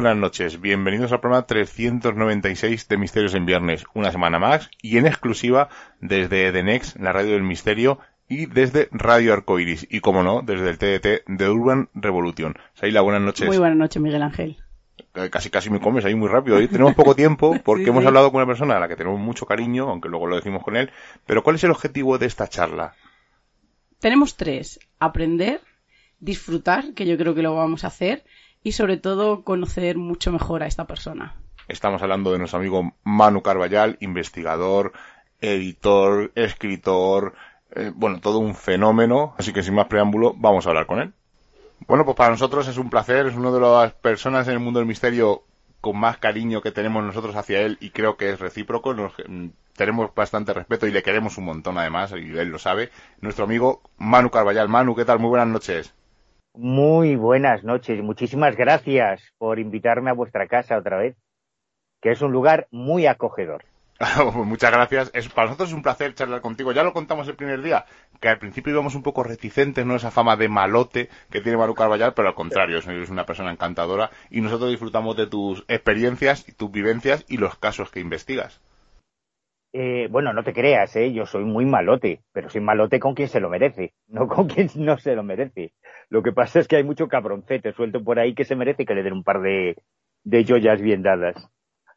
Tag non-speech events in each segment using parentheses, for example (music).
Buenas noches. Bienvenidos al programa 396 de Misterios en Viernes, una semana más y en exclusiva desde The Next, la radio del misterio, y desde Radio Arcoiris y, como no, desde el TDT de Urban Revolution. Saila, buenas noches. Muy buenas noches, Miguel Ángel. Eh, casi casi me comes ahí muy rápido. Hoy tenemos poco tiempo (laughs) porque hemos hablado con una persona a la que tenemos mucho cariño, aunque luego lo decimos con él. Pero ¿cuál es el objetivo de esta charla? Tenemos tres. Aprender, disfrutar, que yo creo que lo vamos a hacer, y sobre todo conocer mucho mejor a esta persona. Estamos hablando de nuestro amigo Manu Carballal, investigador, editor, escritor, eh, bueno, todo un fenómeno, así que sin más preámbulo, vamos a hablar con él. Bueno, pues para nosotros es un placer, es una de las personas en el mundo del misterio con más cariño que tenemos nosotros hacia él y creo que es recíproco, nos, mm, tenemos bastante respeto y le queremos un montón además, y él lo sabe, nuestro amigo Manu Carballal. Manu, ¿qué tal? Muy buenas noches. Muy buenas noches. Muchísimas gracias por invitarme a vuestra casa otra vez, que es un lugar muy acogedor. (laughs) Muchas gracias. Es, para nosotros es un placer charlar contigo. Ya lo contamos el primer día, que al principio íbamos un poco reticentes, ¿no? Esa fama de malote que tiene Manu Carballar, pero al contrario, es una persona encantadora y nosotros disfrutamos de tus experiencias, tus vivencias y los casos que investigas. Eh, bueno, no te creas, ¿eh? yo soy muy malote, pero soy malote con quien se lo merece, (laughs) no con quien no se lo merece. Lo que pasa es que hay mucho cabroncete suelto por ahí que se merece que le den un par de, de joyas bien dadas.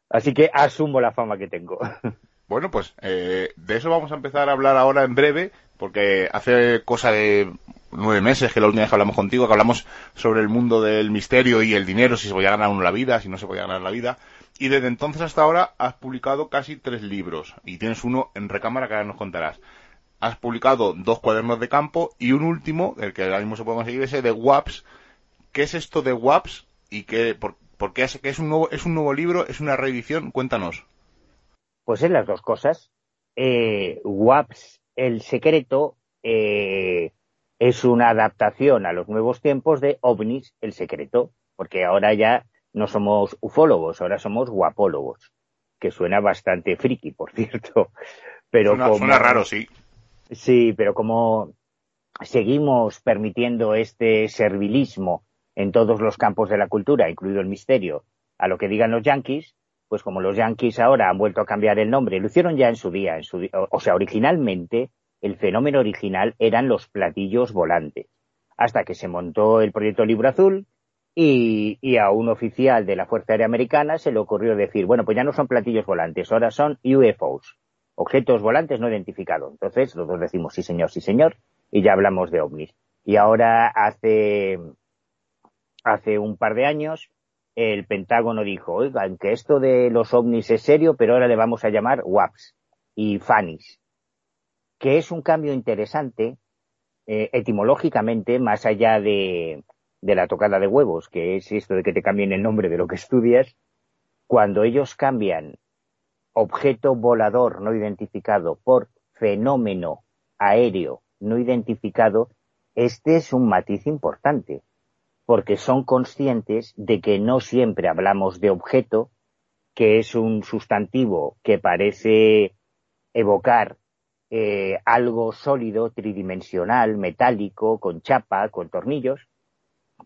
Así que asumo la fama que tengo. (laughs) Bueno, pues eh, de eso vamos a empezar a hablar ahora en breve, porque hace cosa de nueve meses que la última vez que hablamos contigo, que hablamos sobre el mundo del misterio y el dinero, si se podía ganar uno la vida, si no se podía ganar la vida. Y desde entonces hasta ahora has publicado casi tres libros y tienes uno en recámara que ahora nos contarás. Has publicado dos cuadernos de campo y un último, el que ahora mismo se puede conseguir, ese de WAPS. ¿Qué es esto de WAPS y qué, por, qué es, que es, un nuevo, es un nuevo libro, es una reedición? Cuéntanos. Pues es las dos cosas. Eh, WAPS, el secreto, eh, es una adaptación a los nuevos tiempos de OVNIS, el secreto, porque ahora ya no somos ufólogos, ahora somos guapólogos, que suena bastante friki, por cierto. (laughs) Pero suena, como, suena raro, sí. Sí, pero como seguimos permitiendo este servilismo en todos los campos de la cultura, incluido el misterio, a lo que digan los yankees, pues como los yankees ahora han vuelto a cambiar el nombre, lo hicieron ya en su día, en su, o sea, originalmente el fenómeno original eran los platillos volantes, hasta que se montó el proyecto Libro Azul, y, a un oficial de la Fuerza Aérea Americana se le ocurrió decir, bueno, pues ya no son platillos volantes, ahora son UFOs, objetos volantes no identificados. Entonces, los dos decimos sí señor, sí señor, y ya hablamos de ovnis. Y ahora hace, hace un par de años, el Pentágono dijo, oigan, que esto de los ovnis es serio, pero ahora le vamos a llamar WAPs y FANIS, que es un cambio interesante eh, etimológicamente, más allá de, de la tocada de huevos, que es esto de que te cambien el nombre de lo que estudias, cuando ellos cambian objeto volador no identificado por fenómeno aéreo no identificado, este es un matiz importante, porque son conscientes de que no siempre hablamos de objeto, que es un sustantivo que parece evocar eh, algo sólido, tridimensional, metálico, con chapa, con tornillos,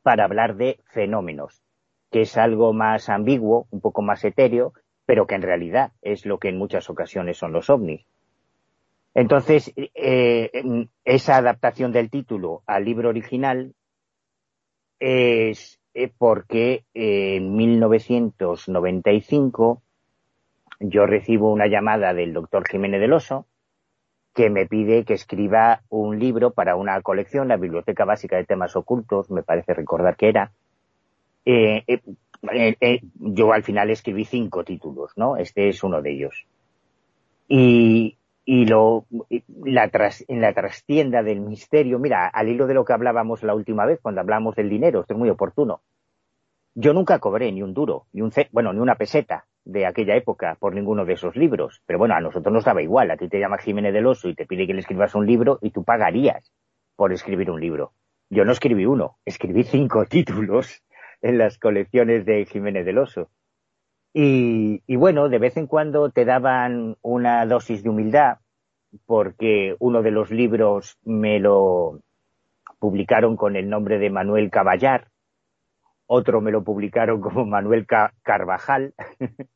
para hablar de fenómenos, que es algo más ambiguo, un poco más etéreo, pero que en realidad es lo que en muchas ocasiones son los ovnis. Entonces, eh, esa adaptación del título al libro original es eh, porque en 1995 yo recibo una llamada del doctor Jiménez del Oso, que me pide que escriba un libro para una colección, la Biblioteca Básica de Temas Ocultos, me parece recordar que era. Eh, eh, eh, yo al final escribí cinco títulos, ¿no? Este es uno de ellos. Y, y lo, la en la trastienda del misterio, mira, al hilo de lo que hablábamos la última vez, cuando hablamos del dinero, esto es muy oportuno. Yo nunca cobré ni un duro, ni un, bueno, ni una peseta de aquella época por ninguno de esos libros. Pero bueno, a nosotros nos daba igual. A ti te llama Jiménez del Oso y te pide que le escribas un libro y tú pagarías por escribir un libro. Yo no escribí uno, escribí cinco (laughs) títulos en las colecciones de Jiménez del Oso. Y, y bueno, de vez en cuando te daban una dosis de humildad porque uno de los libros me lo publicaron con el nombre de Manuel Caballar otro me lo publicaron como Manuel Carvajal, (laughs)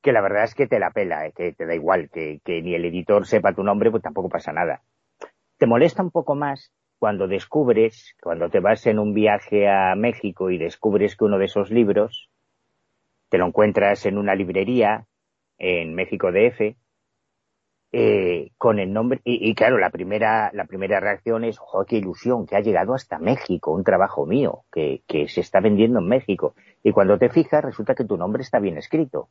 que la verdad es que te la pela, eh, que te da igual, que, que ni el editor sepa tu nombre, pues tampoco pasa nada. Te molesta un poco más cuando descubres, cuando te vas en un viaje a México y descubres que uno de esos libros te lo encuentras en una librería en México DF eh, con el nombre y, claro la primera la primera reacción es ¡oh, qué ilusión que ha llegado hasta México un trabajo mío que, que se está vendiendo en México y cuando te fijas resulta que tu nombre está bien escrito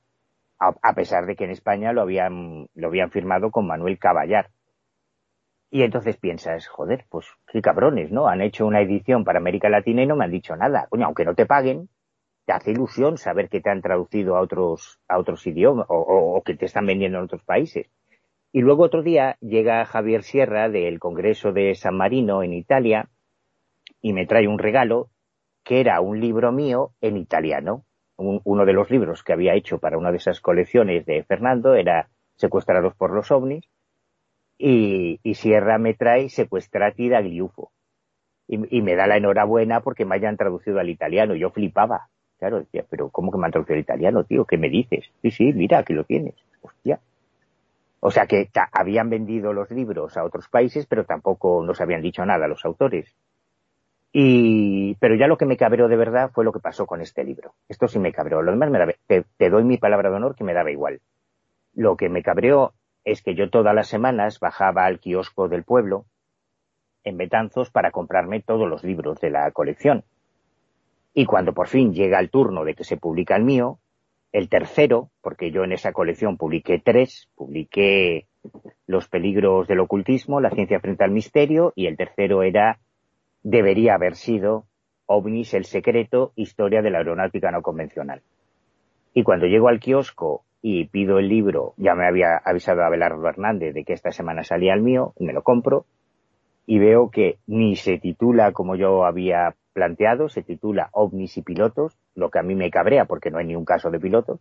a, pesar de que en España lo habían lo habían firmado con Manuel Caballar y entonces piensas, joder, pues qué cabrones, ¿no? Han hecho una edición para América Latina y no me han dicho nada. Coño, aunque no te paguen, te hace ilusión saber que te han traducido a otros, a otros idiomas o, que te están vendiendo en otros países. Y luego otro día llega Javier Sierra del Congreso de San Marino en Italia y me trae un regalo que era un libro mío en italiano. uno de los libros que había hecho para una de esas colecciones de Fernando era Secuestrados por los ovnis y, Sierra me trae Secuestrati da Gliufo. Y, y, me da la enhorabuena porque me hayan traducido al italiano. Yo flipaba. Claro, decía, pero ¿cómo que me han traducido al italiano, tío? ¿Qué me dices? Sí, sí, mira, aquí lo tienes. Hostia. O sea que habían vendido los libros a otros países, pero tampoco nos habían dicho nada los autores. Y, pero ya lo que me cabreó de verdad fue lo que pasó con este libro. Esto sí me cabreó. Lo demás me te, te doy mi palabra de honor que me daba igual. Lo que me cabreó es que yo todas las semanas bajaba al kiosco del pueblo en Betanzos para comprarme todos los libros de la colección. Y cuando por fin llega el turno de que se publica el mío, el tercero, porque yo en esa colección publiqué tres, publiqué Los peligros del ocultismo, La ciencia frente al misterio, y el tercero era, debería haber sido, OVNIS, el secreto, historia de la aeronáutica no convencional. Y cuando llego al kiosco y pido el libro, ya me había avisado a Abelardo Hernández de que esta semana salía el mío, y me lo compro, y veo que ni se titula como yo había planteado, se titula OVNIs y pilotos, lo que a mí me cabrea porque no hay ni un caso de pilotos.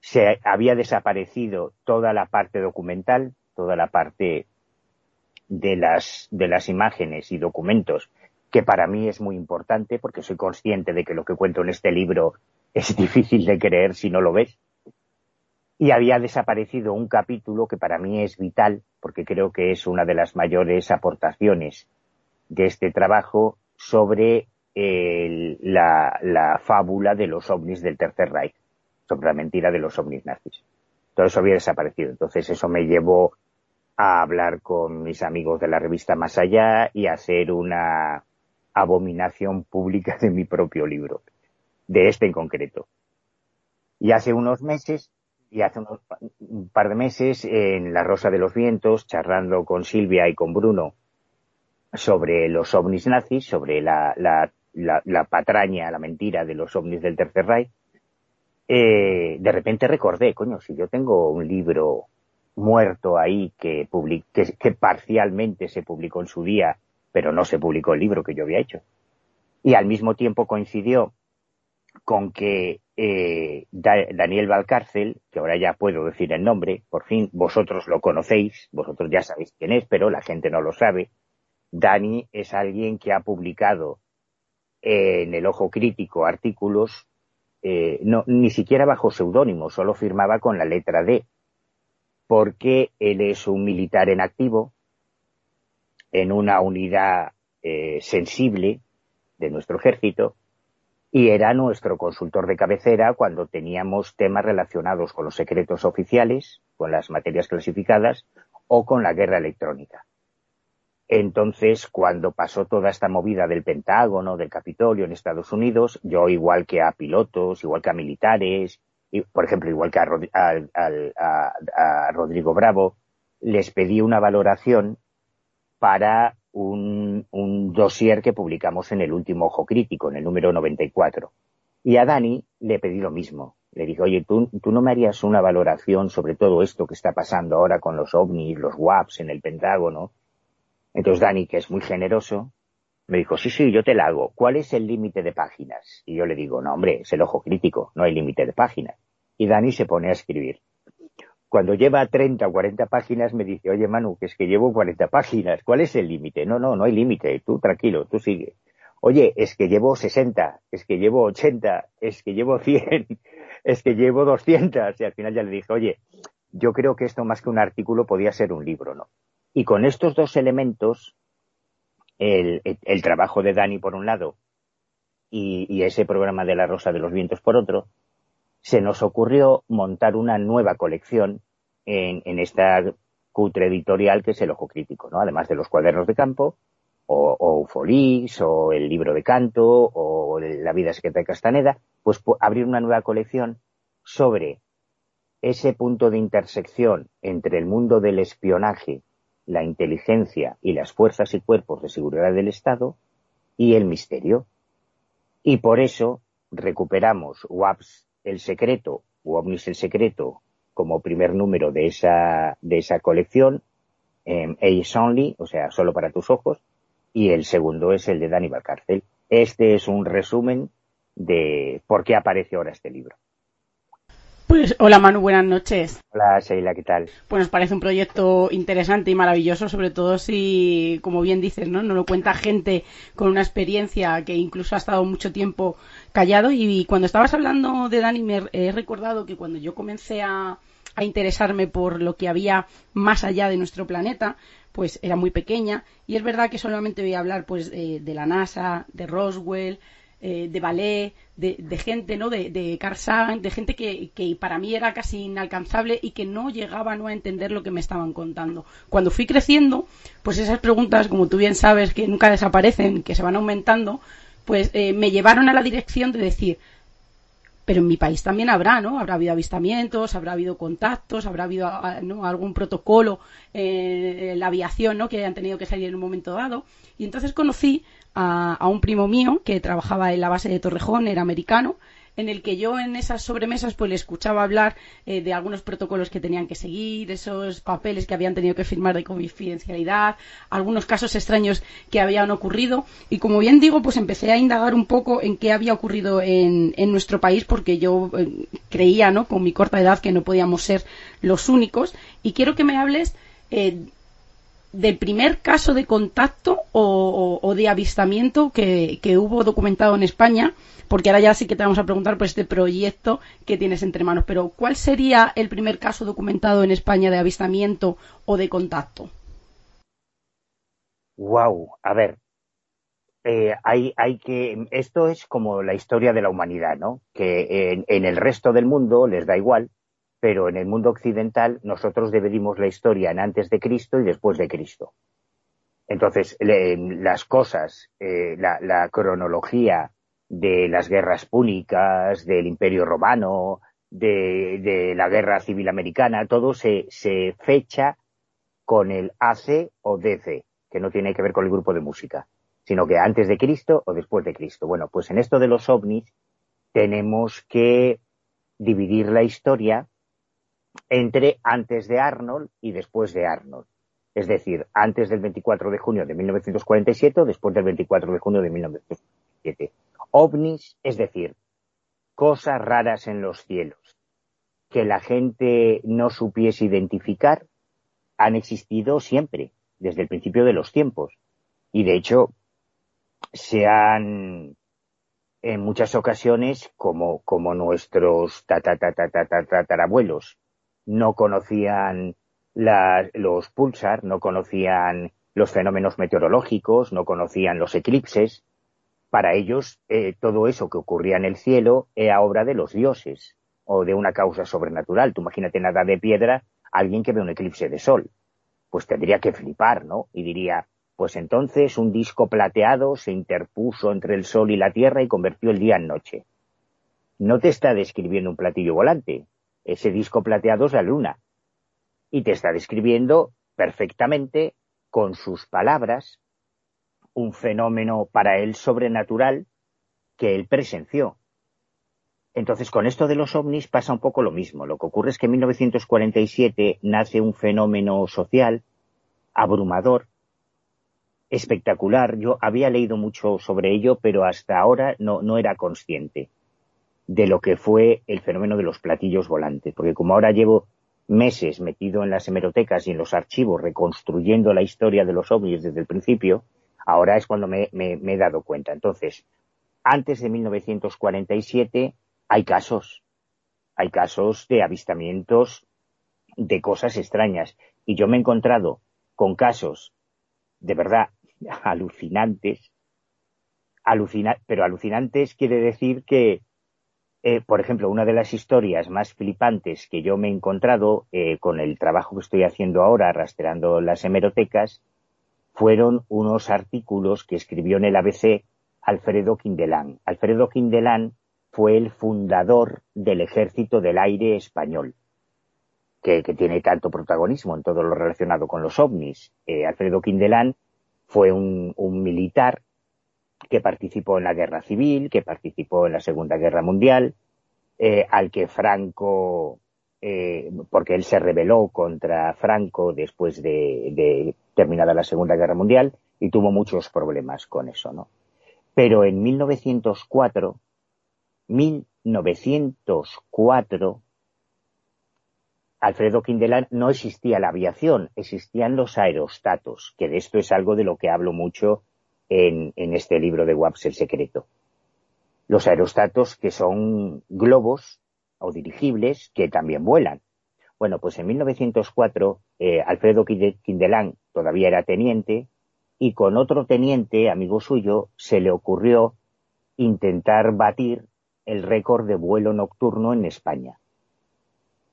Se había desaparecido toda la parte documental, toda la parte de las, de las imágenes y documentos, que para mí es muy importante porque soy consciente de que lo que cuento en este libro es (laughs) difícil de creer si no lo ves y había desaparecido un capítulo que para mí es vital, porque creo que es una de las mayores aportaciones de este trabajo sobre la, fábula de los ovnis del Tercer Reich, sobre la mentira de los ovnis nazis. Todo eso había desaparecido. Entonces eso me llevó a hablar con mis amigos de la revista Más Allá y a hacer una abominación pública de mi propio libro, de este en concreto. Y hace unos meses y hace un par de meses en La Rosa de los Vientos, charlando con Silvia y con Bruno sobre los ovnis nazis, sobre la, la, patraña, la mentira de los ovnis del Tercer Reich, eh, de repente recordé, coño, si yo tengo un libro muerto ahí que, que parcialmente se publicó en su día, pero no se publicó el libro que yo había hecho. Y al mismo tiempo coincidió con que eh, Daniel Valcárcel, que ahora ya puedo decir el nombre, por fin vosotros lo conocéis, vosotros ya sabéis quién es, pero la gente no lo sabe. Dani es alguien que ha publicado en el Ojo Crítico artículos, eh, ni siquiera bajo seudónimo, solo firmaba con la letra D, porque él es un militar en activo, en una unidad eh, sensible de nuestro ejército, y era nuestro consultor de cabecera cuando teníamos temas relacionados con los secretos oficiales, con las materias clasificadas o con la guerra electrónica. Entonces, cuando pasó toda esta movida del Pentágono, del Capitolio en Estados Unidos, yo igual que a pilotos, igual que a militares, y, por ejemplo, igual que a Rodrigo Bravo, les pedí una valoración para un, dossier que publicamos en el último Ojo Crítico, en el número 94. Y a Dani le pedí lo mismo. Le dije, oye, ¿tú, tú no me harías una valoración sobre todo esto que está pasando ahora con los ovnis, los WAPs en el Pentágono. Entonces Dani, que es muy generoso, me dijo, sí, sí, yo te la hago. ¿Cuál es el límite de páginas? Y yo le digo, no, hombre, es el ojo crítico, no hay límite de páginas. Y Dani se pone a escribir cuando lleva 30 o 40 páginas me dice, oye Manu, que es que llevo 40 páginas, ¿cuál es el límite? No, no, no hay límite, tú tranquilo, tú sigue. oye, es que llevo 60, es que llevo 80, es que llevo 100, (laughs) es que llevo 200. Y al final ya le dije, oye, yo creo que esto más que un artículo podía ser un libro, ¿no? Y con estos dos elementos, el, trabajo de Dani por un lado y, ese programa de la Rosa de los Vientos por otro, se nos ocurrió montar una nueva colección en, esta cutre editorial que es el Ojo Crítico, ¿no? Además de los cuadernos de campo, o, o Folix, o el libro de canto, o La vida secreta de Castaneda, pues abrir una nueva colección sobre ese punto de intersección entre el mundo del espionaje, la inteligencia y las fuerzas y cuerpos de seguridad del Estado y el misterio. Y por eso recuperamos WAPS el secreto, o el secreto, como primer número de esa, de esa colección, eh, Ace Only, o sea, solo para tus ojos, y el segundo es el de Dani Valcárcel. Este es un resumen de por qué aparece ahora este libro. Pues hola Manu, buenas noches. Hola Sheila, ¿qué tal? Pues nos parece un proyecto interesante y maravilloso, sobre todo si, como bien dices, ¿no? Nos lo cuenta gente con una experiencia que incluso ha estado mucho tiempo callado. Y cuando estabas hablando de Dani, me he recordado que cuando yo comencé a, interesarme por lo que había más allá de nuestro planeta, pues era muy pequeña. Y es verdad que solamente voy a hablar pues de la NASA, de Roswell, eh, de ballet, de, gente, ¿no? De, de de gente que, que, para mí era casi inalcanzable y que no llegaba ¿no? a entender lo que me estaban contando. Cuando fui creciendo, pues esas preguntas, como tú bien sabes, que nunca desaparecen, que se van aumentando, pues eh, me llevaron a la dirección de decir, pero en mi país también habrá, ¿no? Habrá habido avistamientos, habrá habido contactos, habrá habido ¿no? algún protocolo eh, en la aviación, ¿no? Que hayan tenido que salir en un momento dado. Y entonces conocí a, un primo mío que trabajaba en la base de Torrejón, era americano, en el que yo en esas sobremesas pues le escuchaba hablar eh, de algunos protocolos que tenían que seguir, esos papeles que habían tenido que firmar de confidencialidad, algunos casos extraños que habían ocurrido y como bien digo pues empecé a indagar un poco en qué había ocurrido en, nuestro país porque yo eh, creía ¿no? con mi corta edad que no podíamos ser los únicos y quiero que me hables eh, del primer caso de contacto o, de avistamiento que, hubo documentado en España, porque ahora ya sí que te vamos a preguntar por este proyecto que tienes entre manos, pero ¿cuál sería el primer caso documentado en España de avistamiento o de contacto? Wow, a ver, eh, hay, hay que, esto es como la historia de la humanidad, ¿no? Que en el resto del mundo les da igual, pero en el mundo occidental nosotros dividimos la historia en antes de Cristo y después de Cristo. Entonces, las cosas, eh, la, cronología de las guerras púnicas, del Imperio Romano, de, la Guerra Civil Americana, todo se, se, fecha con el AC o DC, que no tiene que ver con el grupo de música, sino que antes de Cristo o después de Cristo. Bueno, pues en esto de los ovnis tenemos que dividir la historia entre antes de Arnold y después de Arnold. Es decir, antes del 24 de junio de 1947 o después del 24 de junio de 1947. OVNIs, es decir, cosas raras en los cielos que la gente no supiese identificar, han existido siempre, desde el principio de los tiempos. Y de hecho, se han en muchas ocasiones, como, como nuestros tatarabuelos no conocían los pulsar, no conocían los fenómenos meteorológicos, no conocían los eclipses. Para ellos, eh, todo eso que ocurría en el cielo era obra de los dioses o de una causa sobrenatural. Tú imagínate nada de piedra, alguien que ve un eclipse de sol. Pues tendría que flipar, ¿no? Y diría, pues entonces un disco plateado se interpuso entre el sol y la tierra y convirtió el día en noche. No te está describiendo un platillo volante, ese disco plateado es la luna. Y te está describiendo perfectamente, con sus palabras, un fenómeno para él sobrenatural que él presenció. Entonces, con esto de los ovnis pasa un poco lo mismo. Lo que ocurre es que en 1947 nace un fenómeno social abrumador, espectacular. Yo había leído mucho sobre ello, pero hasta ahora no, no era consciente de lo que fue el fenómeno de los platillos volantes, porque como ahora llevo meses metido en las hemerotecas y en los archivos reconstruyendo la historia de los ovnis desde el principio, Ahora es cuando me, he dado cuenta. Entonces, antes de 1947 hay casos, hay casos de avistamientos de cosas extrañas. Y yo me he encontrado con casos de verdad (laughs) alucinantes, pero alucinantes quiere decir que, eh, por ejemplo, una de las historias más flipantes que yo me he encontrado eh, con el trabajo que estoy haciendo ahora, rastreando las hemerotecas, fueron unos artículos que escribió en el ABC Alfredo Quindelán. Alfredo Quindelán fue el fundador del Ejército del Aire Español, que, tiene tanto protagonismo en todo lo relacionado con los ovnis. Eh, Alfredo Quindelán fue un, militar que participó en la guerra civil, que participó en la Segunda Guerra Mundial, eh, al que Franco, eh, porque él se rebeló contra Franco después de, terminada la Segunda Guerra Mundial y tuvo muchos problemas con eso, ¿no? Pero en 1904, 1904, Alfredo Quindelán no existía la aviación, existían los aerostatos, que de esto es algo de lo que hablo mucho en, este libro de Waps el secreto. Los aerostatos que son globos o dirigibles que también vuelan. Bueno, pues en 1904 eh, Alfredo Quindelán todavía era teniente y con otro teniente, amigo suyo, se le ocurrió intentar batir el récord de vuelo nocturno en España.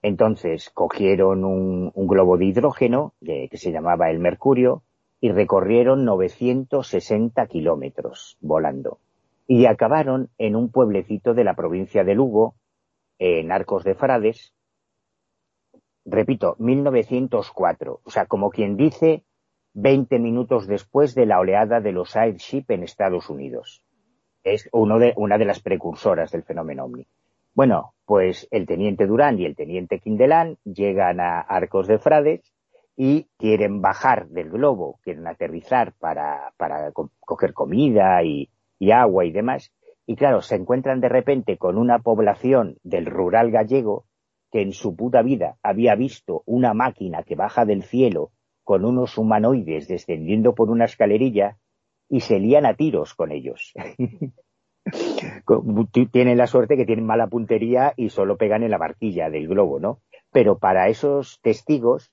Entonces cogieron un, globo de hidrógeno que se llamaba el Mercurio y recorrieron 960 kilómetros volando. Y acabaron en un pueblecito de la provincia de Lugo, en Arcos de Frades, repito, 1904, o sea, como quien dice, 20 minutos después de la oleada de los airship en Estados Unidos. Es uno de, una de las precursoras del fenómeno OVNI. Bueno, pues el teniente Durán y el teniente Quindelán llegan a Arcos de Frades y quieren bajar del globo, quieren aterrizar para, para coger comida y, y agua y demás. Y claro, se encuentran de repente con una población del rural gallego que en su puta vida había visto una máquina que baja del cielo con unos humanoides descendiendo por una escalerilla y se lían a tiros con ellos. (laughs) tienen la suerte que tienen mala puntería y solo pegan en la barquilla del globo, ¿no? Pero para esos testigos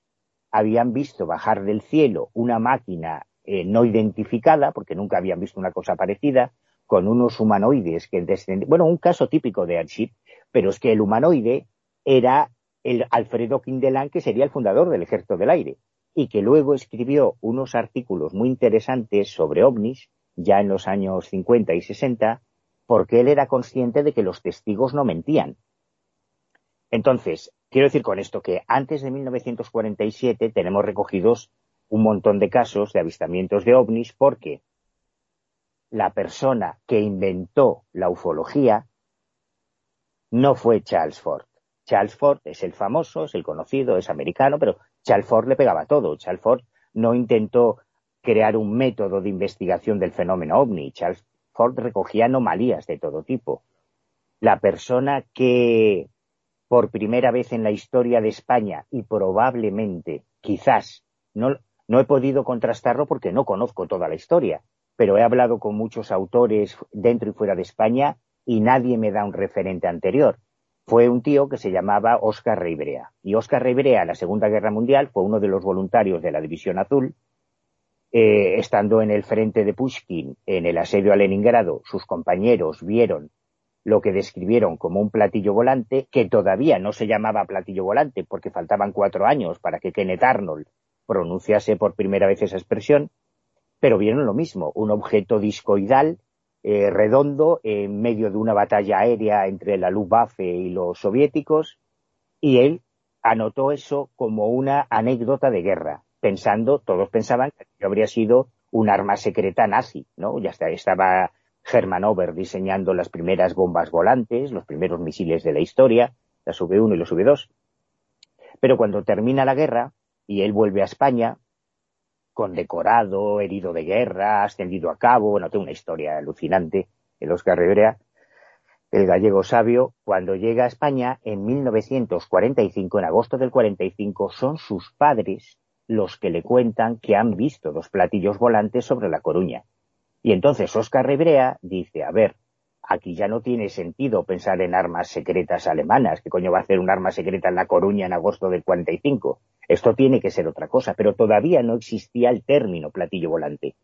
habían visto bajar del cielo una máquina eh, no identificada, porque nunca habían visto una cosa parecida, con unos humanoides que descendían. Bueno, un caso típico de Airship, pero es que el humanoide era el Alfredo Quindelán, que sería el fundador del Ejército del Aire, y que luego escribió unos artículos muy interesantes sobre ovnis, ya en los años 50 y 60, porque él era consciente de que los testigos no mentían. Entonces, quiero decir con esto que antes de 1947 tenemos recogidos un montón de casos de avistamientos de ovnis porque la persona que inventó la ufología no fue Charles Ford. Charles Ford es el famoso, es el conocido, es americano, pero Charles Ford le pegaba todo. Charles Ford no intentó crear un método de investigación del fenómeno ovni. Charles Ford recogía anomalías de todo tipo. La persona que por primera vez en la historia de España y probablemente, quizás, no, no he podido contrastarlo porque no conozco toda la historia, pero he hablado con muchos autores dentro y fuera de España y nadie me da un referente anterior. Fue un tío que se llamaba Oscar Reibrea. Y Oscar Reibrea, en la Segunda Guerra Mundial, fue uno de los voluntarios de la División Azul eh, estando en el frente de Pushkin, en el asedio a Leningrado, sus compañeros vieron lo que describieron como un platillo volante, que todavía no se llamaba platillo volante porque faltaban cuatro años para que Kenneth Arnold pronunciase por primera vez esa expresión, pero vieron lo mismo, un objeto discoidal, eh, redondo, en medio de una batalla aérea entre la Luftwaffe y los soviéticos, y él anotó eso como una anécdota de guerra pensando, todos pensaban que habría sido un arma secreta nazi, ¿no? Ya estaba Hermann Ober diseñando las primeras bombas volantes, los primeros misiles de la historia, las V1 y los V2. Pero cuando termina la guerra y él vuelve a España, condecorado, herido de guerra, ascendido a cabo, bueno, tengo una historia alucinante, el Oscar Rivera, el gallego sabio, cuando llega a España en 1945, en agosto del 45, son sus padres los que le cuentan que han visto los platillos volantes sobre La Coruña. Y entonces Oscar Ribrea dice, a ver, aquí ya no tiene sentido pensar en armas secretas alemanas. ¿Qué coño va a hacer un arma secreta en La Coruña en agosto del 45? Esto tiene que ser otra cosa, pero todavía no existía el término platillo volante.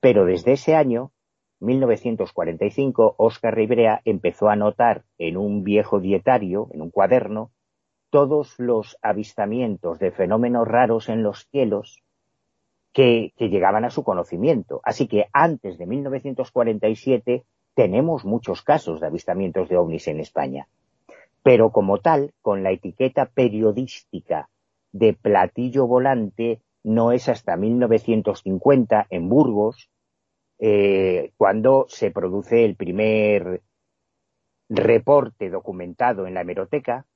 Pero desde ese año, 1945, Oscar Ribrea empezó a notar en un viejo dietario, en un cuaderno, todos los avistamientos de fenómenos raros en los cielos que, llegaban a su conocimiento. Así que antes de 1947 tenemos muchos casos de avistamientos de ovnis en España. Pero como tal, con la etiqueta periodística de platillo volante, no es hasta 1950 en Burgos, eh, cuando se produce el primer reporte documentado en la hemeroteca,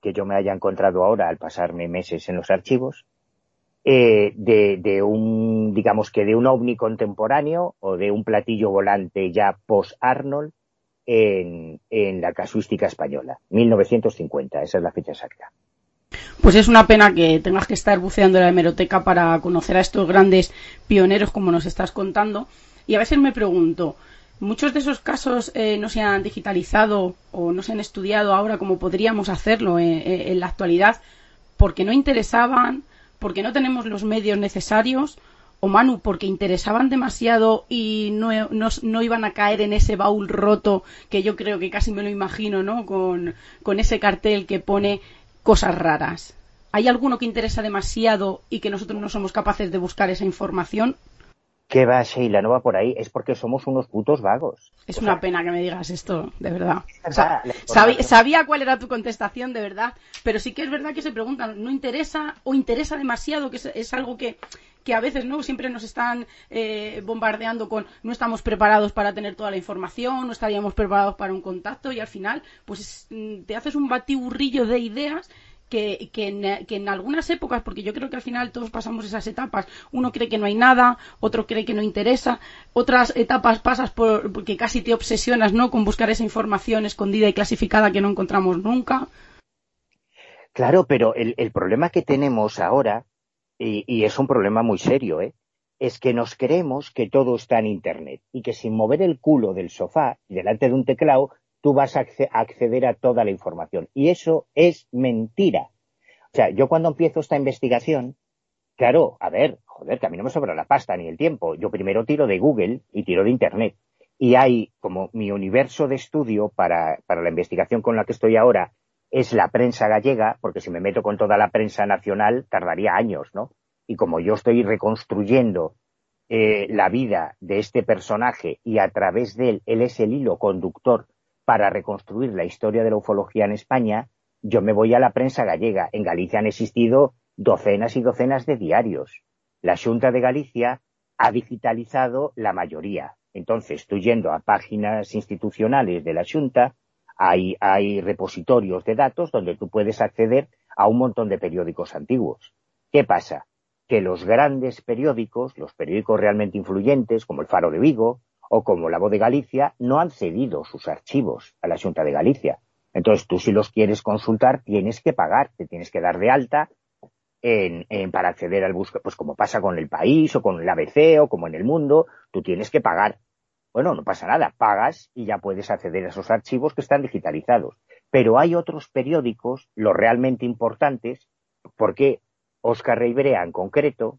que yo me haya encontrado ahora al pasarme meses en los archivos, eh, de, un, digamos que de un ovni contemporáneo o de un platillo volante ya post-Arnold en, en la casuística española, 1950, esa es la fecha exacta. Pues es una pena que tengas que estar buceando en la hemeroteca para conocer a estos grandes pioneros como nos estás contando. Y a veces me pregunto, muchos de esos casos eh, no se han digitalizado o no se han estudiado ahora como podríamos hacerlo eh, en la actualidad porque no interesaban, porque no tenemos los medios necesarios o Manu, porque interesaban demasiado y no, no, iban a caer en ese baúl roto que yo creo que casi me lo imagino, ¿no? Con, con ese cartel que pone cosas raras. ¿Hay alguno que interesa demasiado y que nosotros no somos capaces de buscar esa información? ¿Qué va, Sheila? No va por ahí. Es porque somos unos putos vagos. Es una pena que me digas esto, de verdad. sabía, cuál era tu contestación, de verdad. Pero sí que es verdad que se preguntan, ¿no interesa o interesa demasiado? Que es, algo que, a veces no siempre nos están eh, bombardeando con no estamos preparados para tener toda la información, no estaríamos preparados para un contacto y al final pues mm, te haces un batiburrillo de ideas que, en, algunas épocas, porque yo creo que al final todos pasamos esas etapas, uno cree que no hay nada, otro cree que no interesa, otras etapas pasas por, porque casi te obsesionas ¿no? con buscar esa información escondida y clasificada que no encontramos nunca. Claro, pero el, problema que tenemos ahora, y, y, es un problema muy serio, ¿eh? es que nos creemos que todo está en Internet y que sin mover el culo del sofá delante de un teclado tú vas a acceder a toda la información. Y eso es mentira. O sea, yo cuando empiezo esta investigación, claro, a ver, joder, que a mí no me sobra la pasta ni el tiempo. Yo primero tiro de Google y tiro de Internet. Y hay como mi universo de estudio para, la investigación con la que estoy ahora es la prensa gallega, porque si me meto con toda la prensa nacional tardaría años, ¿no? Y como yo estoy reconstruyendo eh, la vida de este personaje y a través de él, él es el hilo conductor para reconstruir la historia de la ufología en España, yo me voy a la prensa gallega. En Galicia han existido docenas y docenas de diarios. La Junta de Galicia ha digitalizado la mayoría. Entonces, tú yendo a páginas institucionales de la Junta, hay, hay repositorios de datos donde tú puedes acceder a un montón de periódicos antiguos. ¿Qué pasa? Que los grandes periódicos, los periódicos realmente influyentes, como el Faro de Vigo, o como la Voz de Galicia, no han cedido sus archivos a la Junta de Galicia. Entonces, tú si los quieres consultar, tienes que pagar, te tienes que dar de alta en, para acceder al busca, pues como pasa con el país o con el ABC o como en el mundo, tú tienes que pagar. Bueno, no pasa nada, pagas y ya puedes acceder a esos archivos que están digitalizados. Pero hay otros periódicos, los realmente importantes, porque Oscar Reibrea en concreto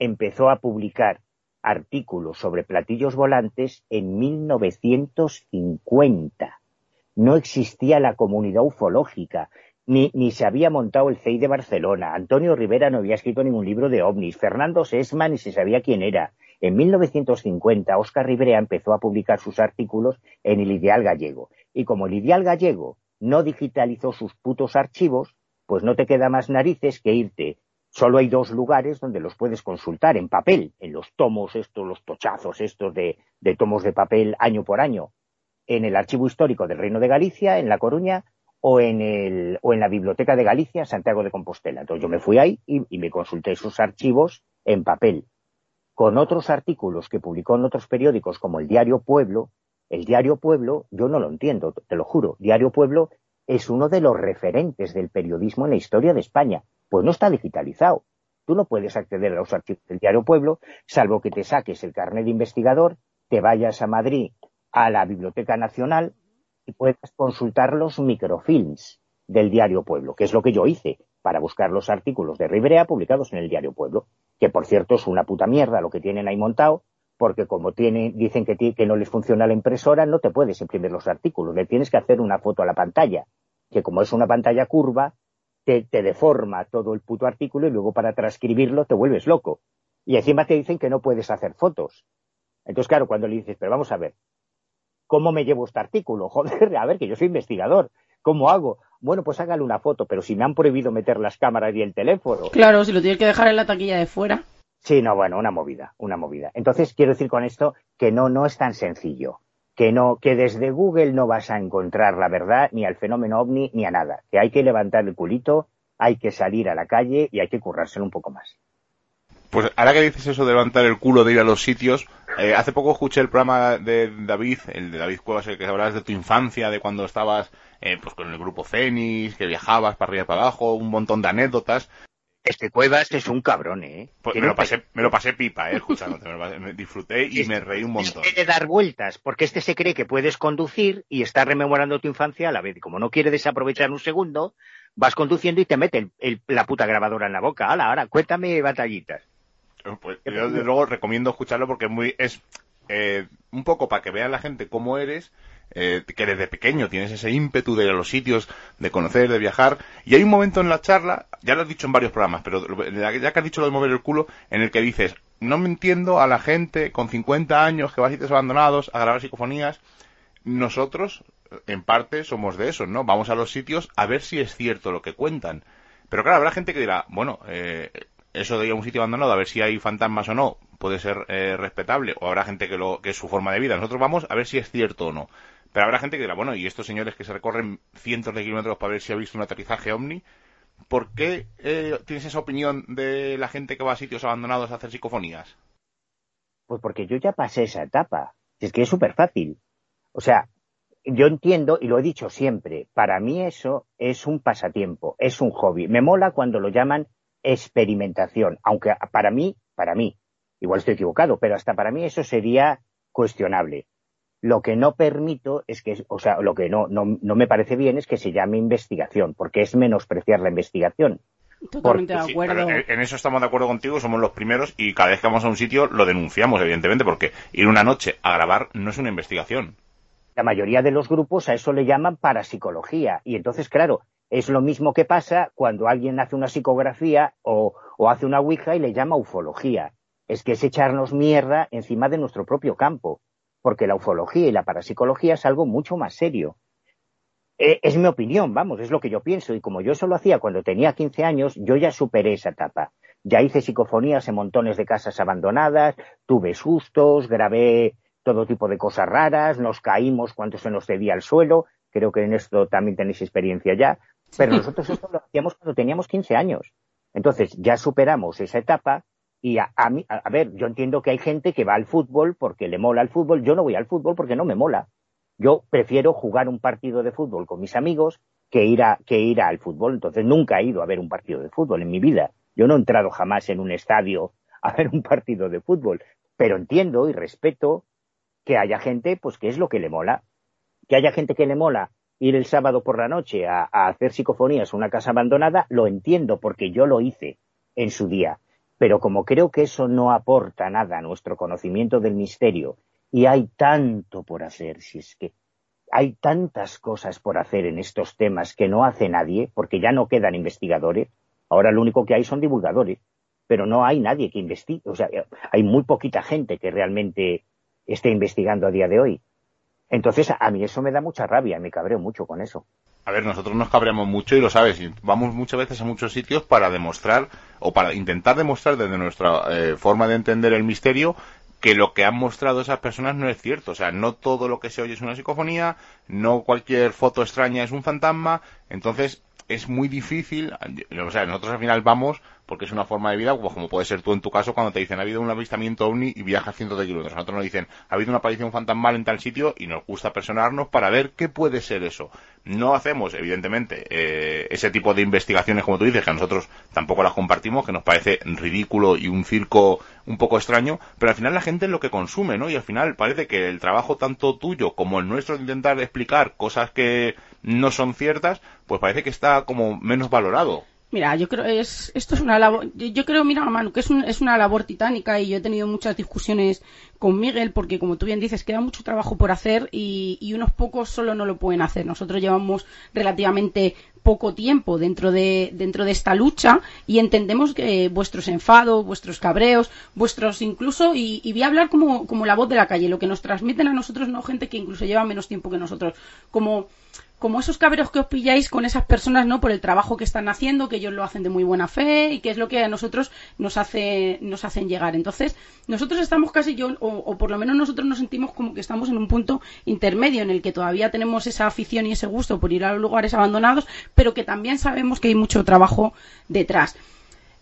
empezó a publicar artículos sobre platillos volantes en 1950. No existía la comunidad ufológica, ni, ni, se había montado el CEI de Barcelona. Antonio Rivera no había escrito ningún libro de ovnis. Fernando Sesma ni se sabía quién era. En 1950, Oscar Rivera empezó a publicar sus artículos en el Ideal Gallego. Y como el Ideal Gallego no digitalizó sus putos archivos, pues no te queda más narices que irte Solo hay dos lugares donde los puedes consultar en papel, en los tomos estos, los tochazos estos de, tomos de papel año por año, en el Archivo Histórico del Reino de Galicia, en La Coruña, o en, el, o en la Biblioteca de Galicia, Santiago de Compostela. Entonces yo me fui ahí y, y me consulté esos archivos en papel. Con otros artículos que publicó en otros periódicos como el Diario Pueblo, el Diario Pueblo, yo no lo entiendo, te lo juro, Diario Pueblo es uno de los referentes del periodismo en la historia de España pues no está digitalizado. Tú no puedes acceder a los archivos del Diario Pueblo, salvo que te saques el carnet de investigador, te vayas a Madrid a la Biblioteca Nacional y puedas consultar los microfilms del Diario Pueblo, que es lo que yo hice para buscar los artículos de Ribrea publicados en el Diario Pueblo, que por cierto es una puta mierda lo que tienen ahí montado, porque como dicen que, que no les funciona la impresora, no te puedes imprimir los artículos, le tienes que hacer una foto a la pantalla, que como es una pantalla curva, te, te deforma todo el puto artículo y luego para transcribirlo te vuelves loco. Y encima te dicen que no puedes hacer fotos. Entonces, claro, cuando le dices, pero vamos a ver, ¿cómo me llevo este artículo? (laughs) Joder, a ver, que yo soy investigador. ¿Cómo hago? Bueno, pues hágale una foto, pero si me han prohibido meter las cámaras y el teléfono. Claro, si lo tienes que dejar en la taquilla de fuera. Sí, no, bueno, una movida, una movida. Entonces, quiero decir con esto que no, no es tan sencillo. Que no, que desde Google no vas a encontrar la verdad ni al fenómeno ovni ni a nada. Que hay que levantar el culito, hay que salir a la calle y hay que currárselo un poco más. Pues ahora que dices eso de levantar el culo, de ir a los sitios, eh, hace poco escuché el programa de David, el de David Cuevas, el que hablabas de tu infancia, de cuando estabas eh, pues con el grupo Fénix, que viajabas para arriba y para abajo, un montón de anécdotas. Este Cuevas es un cabrón, ¿eh? Pues me lo, pasé, me lo pasé pipa, ¿eh? Escuchándote, me, disfruté y me reí un montón. Este de dar vueltas, porque este se cree que puedes conducir y está rememorando tu infancia a la vez. Y como no quiere desaprovechar un segundo, vas conduciendo y te mete la puta grabadora en la boca. Hala, ahora, cuéntame batallitas. Pues yo desde luego recomiendo escucharlo porque es muy es eh, un poco para que vean la gente cómo eres, eh, que desde pequeño tienes ese ímpetu de ir a los sitios, de conocer, de viajar. Y hay un momento en la charla, ya lo has dicho en varios programas, pero ya que has dicho lo de mover el culo, en el que dices, no me entiendo a la gente con 50 años que va a sitios abandonados a grabar psicofonías. Nosotros, en parte, somos de esos, ¿no? Vamos a los sitios a ver si es cierto lo que cuentan. Pero claro, habrá gente que dirá, bueno, eh, eso de ir a un sitio abandonado a ver si hay fantasmas o no puede ser eh, respetable o habrá gente que lo que es su forma de vida nosotros vamos a ver si es cierto o no pero habrá gente que dirá bueno y estos señores que se recorren cientos de kilómetros para ver si ha visto un aterrizaje ovni ¿por qué eh, tienes esa opinión de la gente que va a sitios abandonados a hacer psicofonías? Pues porque yo ya pasé esa etapa es que es súper fácil o sea yo entiendo, y lo he dicho siempre, para mí eso es un pasatiempo, es un hobby. Me mola cuando lo llaman experimentación, aunque para mí, para mí, igual estoy equivocado, pero hasta para mí eso sería cuestionable. Lo que no permito es que, o sea, lo que no, no, no me parece bien es que se llame investigación, porque es menospreciar la investigación. Totalmente de acuerdo. en eso estamos de acuerdo contigo, somos los primeros y cada vez que vamos a un sitio lo denunciamos, evidentemente, porque ir una noche a grabar no es una investigación. La mayoría de los grupos a eso le llaman parapsicología. Y entonces, claro, es lo mismo que pasa cuando alguien hace una psicografía o, hace una ouija y le llama ufología. Es que es echarnos mierda encima de nuestro propio campo, porque la ufología y la parapsicología es algo mucho más serio. Eh, es mi opinión, vamos, es lo que yo pienso. Y como yo eso lo hacía cuando tenía 15 años, yo ya superé esa etapa. Ya hice psicofonías en montones de casas abandonadas, tuve sustos, grabé todo tipo de cosas raras, nos caímos cuando se nos cedía el suelo. Creo que en esto también tenéis experiencia ya. Pero nosotros esto lo hacíamos cuando teníamos 15 años. Entonces ya superamos esa etapa y a, mí, a, ver, yo entiendo que hay gente que va al fútbol porque le mola el fútbol. Yo no voy al fútbol porque no me mola. Yo prefiero jugar un partido de fútbol con mis amigos que ir, a, que ir al fútbol. Entonces nunca he ido a ver un partido de fútbol en mi vida. Yo no he entrado jamás en un estadio (laughs) a ver un partido de fútbol. Pero entiendo y respeto que haya gente, pues que es lo que le mola. Que haya gente que le mola ir el sábado por la noche a, hacer psicofonías en una casa abandonada, lo entiendo porque yo lo hice en su día. Pero como creo que eso no aporta nada a nuestro conocimiento del misterio y hay tanto por hacer, si es que hay tantas cosas por hacer en estos temas que no hace nadie, porque ya no quedan investigadores, ahora lo único que hay son divulgadores, pero no hay nadie que investigue, o sea, hay muy poquita gente que realmente esté investigando a día de hoy. Entonces, a mí eso me da mucha rabia, me cabreo mucho con eso. A ver, nosotros nos cabreamos mucho y lo sabes, vamos muchas veces a muchos sitios para demostrar o para intentar demostrar desde nuestra eh, forma de entender el misterio que lo que han mostrado esas personas no es cierto. O sea, no todo lo que se oye es una psicofonía, no cualquier foto extraña es un fantasma, Entonces, es muy difícil, o sea, nosotros al final vamos porque es una forma de vida, como puede ser tú en tu caso, cuando te dicen ha habido un avistamiento ovni y viajas cientos de kilómetros. Nosotros nos dicen ha habido una aparición fantasmal en tal sitio y nos gusta personarnos para ver qué puede ser eso. No hacemos, evidentemente, eh, ese tipo de investigaciones, como tú dices, que nosotros tampoco las compartimos, que nos parece ridículo y un circo un poco extraño, pero al final la gente es lo que consume, ¿no? Y al final parece que el trabajo tanto tuyo como el nuestro de intentar explicar cosas que no son ciertas, pues parece que está como menos valorado. Mira, yo creo es esto es una labor, yo creo, mira, Manu, que es, es una labor titánica y yo he tenido muchas discusiones con Miguel porque, como tú bien dices, queda mucho trabajo por hacer y, y unos pocos solo no lo pueden hacer. Nosotros llevamos relativamente poco tiempo dentro de, dentro de esta lucha y entendemos que vuestros enfados, vuestros cabreos, vuestros incluso, y, y voy a hablar como, como la voz de la calle, lo que nos transmiten a nosotros, no gente que incluso lleva menos tiempo que nosotros, como como esos cabreros que os pilláis con esas personas, ¿no? Por el trabajo que están haciendo, que ellos lo hacen de muy buena fe y que es lo que a nosotros nos hace, nos hacen llegar. Entonces, nosotros estamos casi yo, o, por lo menos nosotros nos sentimos como que estamos en un punto intermedio en el que todavía tenemos esa afición y ese gusto por ir a los lugares abandonados, pero que también sabemos que hay mucho trabajo detrás.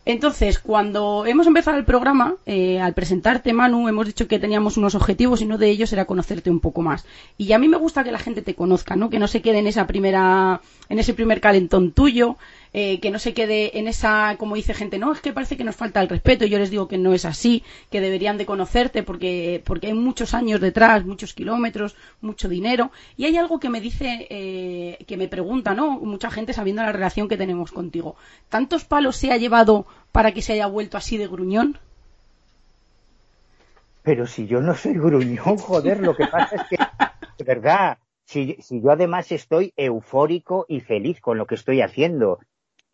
Entonces, cuando hemos empezado el programa, eh, al presentarte, Manu, hemos dicho que teníamos unos objetivos y uno de ellos era conocerte un poco más. Y a mí me gusta que la gente te conozca, ¿no? Que no se quede en esa primera, en ese primer calentón tuyo, eh, que no se quede en esa, como dice gente, no, es que parece que nos falta el respeto. Yo les digo que no es así, que deberían de conocerte porque, porque hay muchos años detrás, muchos kilómetros, mucho dinero. Y hay algo que me dice, eh, que me pregunta, ¿no? Mucha gente sabiendo la relación que tenemos contigo. ¿Tantos palos se ha llevado para que se haya vuelto así de gruñón? Pero si yo no soy gruñón, joder, lo que pasa es que, de verdad, si, si, yo además estoy eufórico y feliz con lo que estoy haciendo,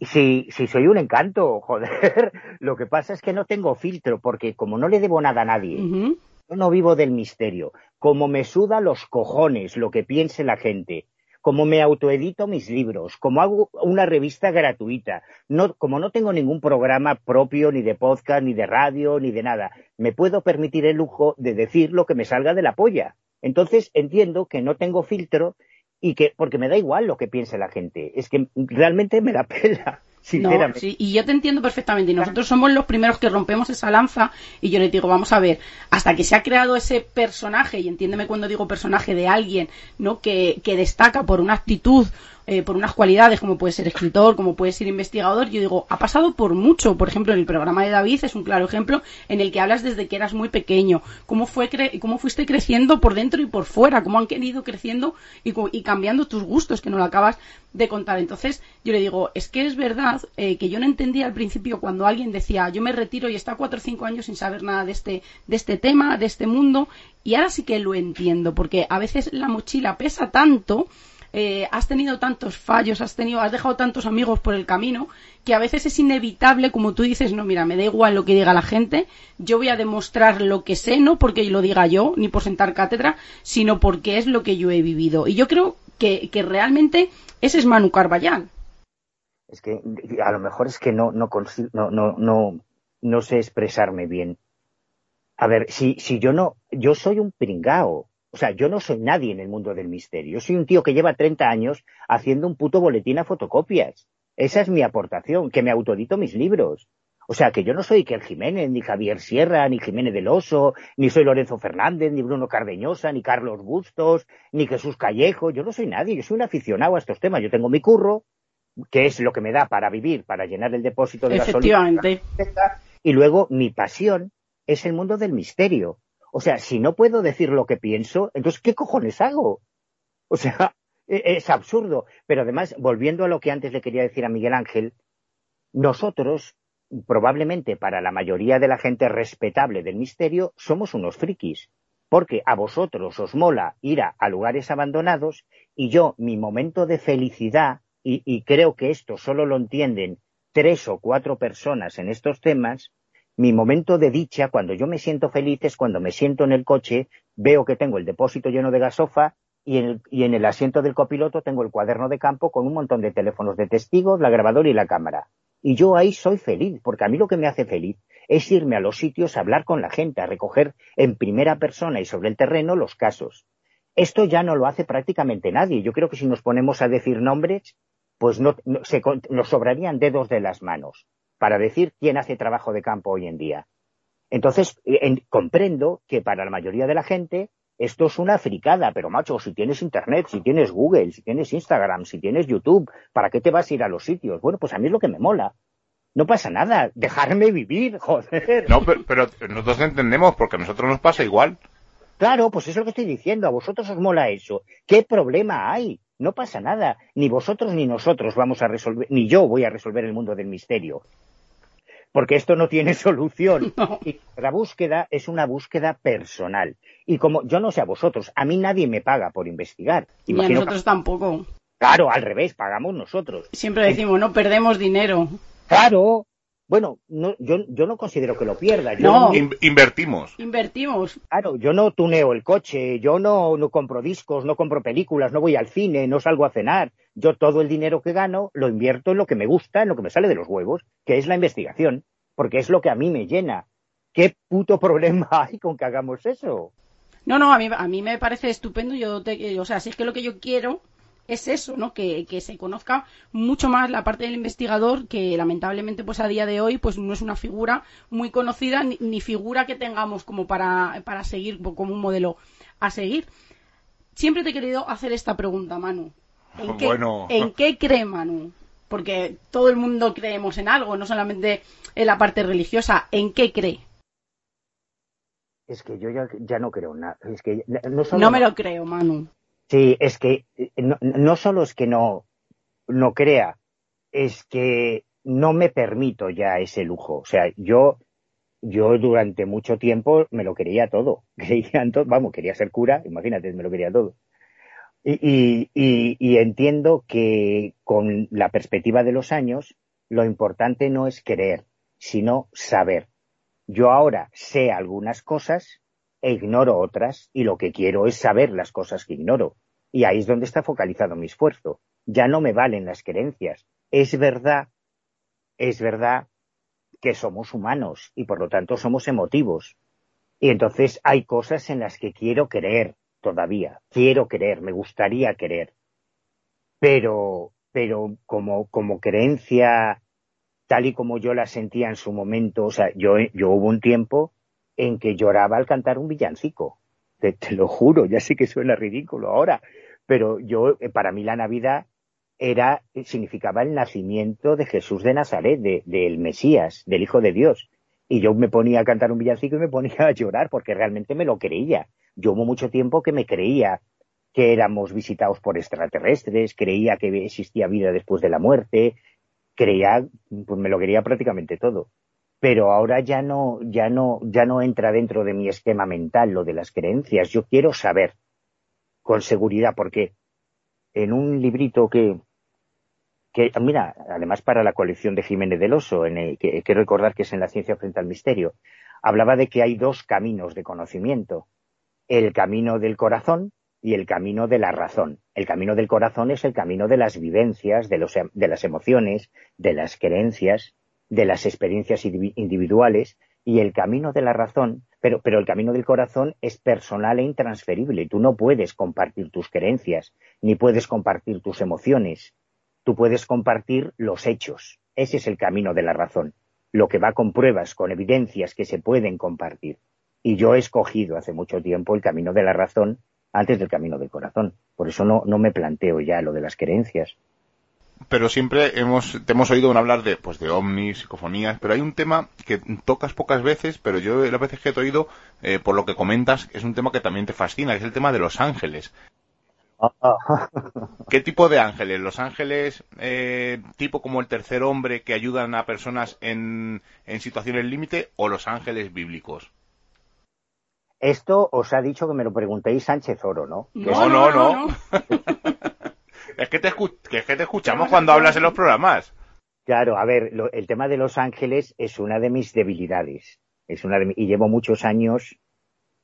si, si soy un encanto, joder, (laughs) lo que pasa es que no tengo filtro, porque como no le debo nada a nadie, yo no vivo del misterio, como me suda los cojones lo que piense la gente, como me autoedito mis libros, como hago una revista gratuita, no, como no tengo ningún programa propio, ni de podcast, ni de radio, ni de nada, me puedo permitir el lujo de decir lo que me salga de la polla. Entonces entiendo que no tengo filtro y que, porque me da igual lo que piense la gente, es que realmente me da (laughs) pena. Sinceramente. sí, y yo te entiendo perfectamente. Y nosotros somos los primeros que rompemos esa lanza. Y yo le digo, vamos a ver, hasta que se ha creado ese personaje, y entiéndeme cuando digo personaje de alguien, ¿no? Que, que destaca por una actitud eh, por unas cualidades como puede ser escritor, como puede ser investigador, yo digo, ha pasado por mucho. Por ejemplo, en el programa de David es un claro ejemplo en el que hablas desde que eras muy pequeño, cómo, fue cómo fuiste creciendo por dentro y por fuera, cómo han ido creciendo y, y, cambiando tus gustos, que no lo acabas de contar. Entonces, yo le digo, es que es verdad eh, que yo no entendía al principio cuando alguien decía, yo me retiro y está cuatro o cinco años sin saber nada de este, de este tema, de este mundo, y ahora sí que lo entiendo, porque a veces la mochila pesa tanto eh, has tenido tantos fallos, has tenido, has dejado tantos amigos por el camino, que a veces es inevitable, como tú dices, no, mira, me da igual lo que diga la gente, yo voy a demostrar lo que sé, no porque lo diga yo, ni por sentar cátedra, sino porque es lo que yo he vivido. Y yo creo que, realmente ese es Manu Carballán. Es que a lo mejor es que no, no, no, no, no, no sé expresarme bien. A ver, si, si yo no, yo soy un pringao. O sea, yo no soy nadie en el mundo del misterio. Yo soy un tío que lleva 30 años haciendo un puto boletín a fotocopias. Esa es mi aportación, que me autodito mis libros. O sea, que yo no soy Iker Jiménez, ni Javier Sierra, ni Jiménez del Oso, ni soy Lorenzo Fernández, ni Bruno Cardeñosa, ni Carlos Bustos, ni Jesús Callejo. Yo no soy nadie, yo soy un aficionado a estos temas. Yo tengo mi curro, que es lo que me da para vivir, para llenar el depósito de gasolina. Y luego mi pasión es el mundo del misterio. O sea, si no puedo decir lo que pienso, entonces, ¿qué cojones hago? O sea, (laughs) e, es absurdo. Pero además, volviendo a lo que antes le quería decir a Miguel Ángel, nosotros, probablemente para la mayoría de la gente respetable del misterio, somos unos frikis. Porque a vosotros os mola ir a, lugares abandonados y yo, mi momento de felicidad, y, y creo que esto solo lo entienden tres o cuatro personas en estos temas, mi momento de dicha, cuando yo me siento feliz, es cuando me siento en el coche, veo que tengo el depósito lleno de gasofa y en, el, asiento del copiloto tengo el cuaderno de campo con un montón de teléfonos de testigos, la grabadora y la cámara. Y yo ahí soy feliz, porque a mí lo que me hace feliz es irme a los sitios a hablar con la gente, a recoger en primera persona y sobre el terreno los casos. Esto ya no lo hace prácticamente nadie. Yo creo que si nos ponemos a decir nombres, pues no, se, nos sobrarían dedos de las manos para decir quién hace trabajo de campo hoy en día. Entonces, eh, comprendo que para la mayoría de la gente esto es una fricada, pero macho, si tienes internet, si tienes Google, si tienes Instagram, si tienes YouTube, ¿para qué te vas a ir a los sitios? Bueno, pues a mí es lo que me mola. No pasa nada, dejarme vivir, (laughs) joder. No, pero, nosotros entendemos porque a nosotros nos pasa igual. Claro, pues eso es lo que estoy diciendo, a vosotros os mola eso. ¿Qué problema hay? No pasa nada, ni vosotros ni nosotros vamos a resolver, ni yo voy a resolver el mundo del misterio porque esto no tiene (laughs) solución. Y la búsqueda es una búsqueda personal. Y como yo no sé a vosotros, a mí nadie me paga por investigar. y a nosotros tampoco. Claro, al revés, pagamos nosotros. Siempre decimos, no perdemos dinero. Claro. Bueno, no, yo, yo no considero que lo pierda. no, invertimos. Invertimos. Claro, yo no tuneo el coche, yo no, no compro discos, no compro películas, no voy al cine, no salgo a cenar. Yo todo el dinero que gano lo invierto en lo que me gusta, en lo que me sale de los huevos, que es la investigación, porque es lo que a mí me llena. ¿Qué puto problema (laughs) hay con que hagamos eso? No, no, a mí, a mí me parece estupendo. Yo o sea, si es que lo que yo quiero es eso, ¿no? Que, se conozca mucho más la parte del investigador, que lamentablemente, pues a día de hoy, pues no es una figura muy conocida, ni, figura que tengamos como para, para seguir, como un modelo a seguir. Siempre te he querido hacer esta pregunta, Manu. ¿En (laughs) qué, ¿en qué cree Manu? Porque todo el mundo creemos en algo, no solamente en la parte religiosa. ¿En qué cree? Es que yo ya, no creo nada. Es que no, me lo creo, Manu. Sí, es que eh, no, solo es que no, no crea, es que no me permito ya ese lujo. O sea, yo, yo durante mucho tiempo me lo quería todo. Creía todo, (laughs) vamos, quería ser cura, imagínate, me lo quería todo. Y, y, entiendo que con la perspectiva de los años, lo importante no es creer, sino saber. Yo ahora sé algunas cosas e ignoro otras y lo que quiero es saber las cosas que ignoro. Y ahí es donde está focalizado mi esfuerzo. Ya no me valen las creencias. Es verdad, es verdad que somos humanos y por lo tanto somos emotivos. Y entonces hay cosas en las que quiero creer todavía. Quiero creer, me gustaría creer. Pero, pero como, como creencia tal y como yo la sentía en su momento, o sea, yo, yo hubo un tiempo en que lloraba al cantar un villancico. Te, lo juro, ya sé que suena ridículo ahora, pero yo, eh, para mí la Navidad era, significaba el nacimiento de Jesús de Nazaret, del de, Mesías, del Hijo de Dios. Y yo me ponía a cantar un villancico y me ponía a llorar porque realmente me lo creía. Yo hubo mucho tiempo que me creía que éramos visitados por extraterrestres, creía que existía vida después de la muerte, creía, pues me lo quería prácticamente todo pero ahora ya no, ya no, ya no entra dentro de mi esquema mental lo de las creencias. Yo quiero saber con seguridad, porque en un librito que, mira, además para la colección de Jiménez del Oso, en que, que recordar que es en la ciencia frente al misterio, hablaba de que hay dos caminos de conocimiento, el camino del corazón y el camino de la razón. El camino del corazón es el camino de las vivencias, de, de las emociones, de las creencias, de las experiencias individuales y el camino de la razón, pero, pero el camino del corazón es personal e intransferible. Tú no puedes compartir tus creencias, ni puedes compartir tus emociones. Tú puedes compartir los hechos. Ese es el camino de la razón. Lo que va con pruebas, con evidencias que se pueden compartir. Y yo he escogido hace mucho tiempo el camino de la razón antes del camino del corazón. Por eso no, no me planteo ya lo de las creencias pero siempre hemos, te hemos oído hablar de, pues de ovnis, psicofonías, pero hay un tema que tocas pocas veces, pero yo las veces que te he oído, eh, por lo que comentas, es un tema que también te fascina, que es el tema de los ángeles. (laughs) ¿Qué tipo de ángeles? ¿Los ángeles eh, tipo como el tercer hombre que ayudan a personas en, en situaciones límite o los ángeles bíblicos? Esto os ha dicho que me lo preguntéis Sánchez Oro, ¿no? No, no, no. (laughs) Es que te, que te escuchamos cuando hablas en los programas. Claro, a ver, el tema de Los Ángeles es una de mis debilidades. Es una y llevo muchos años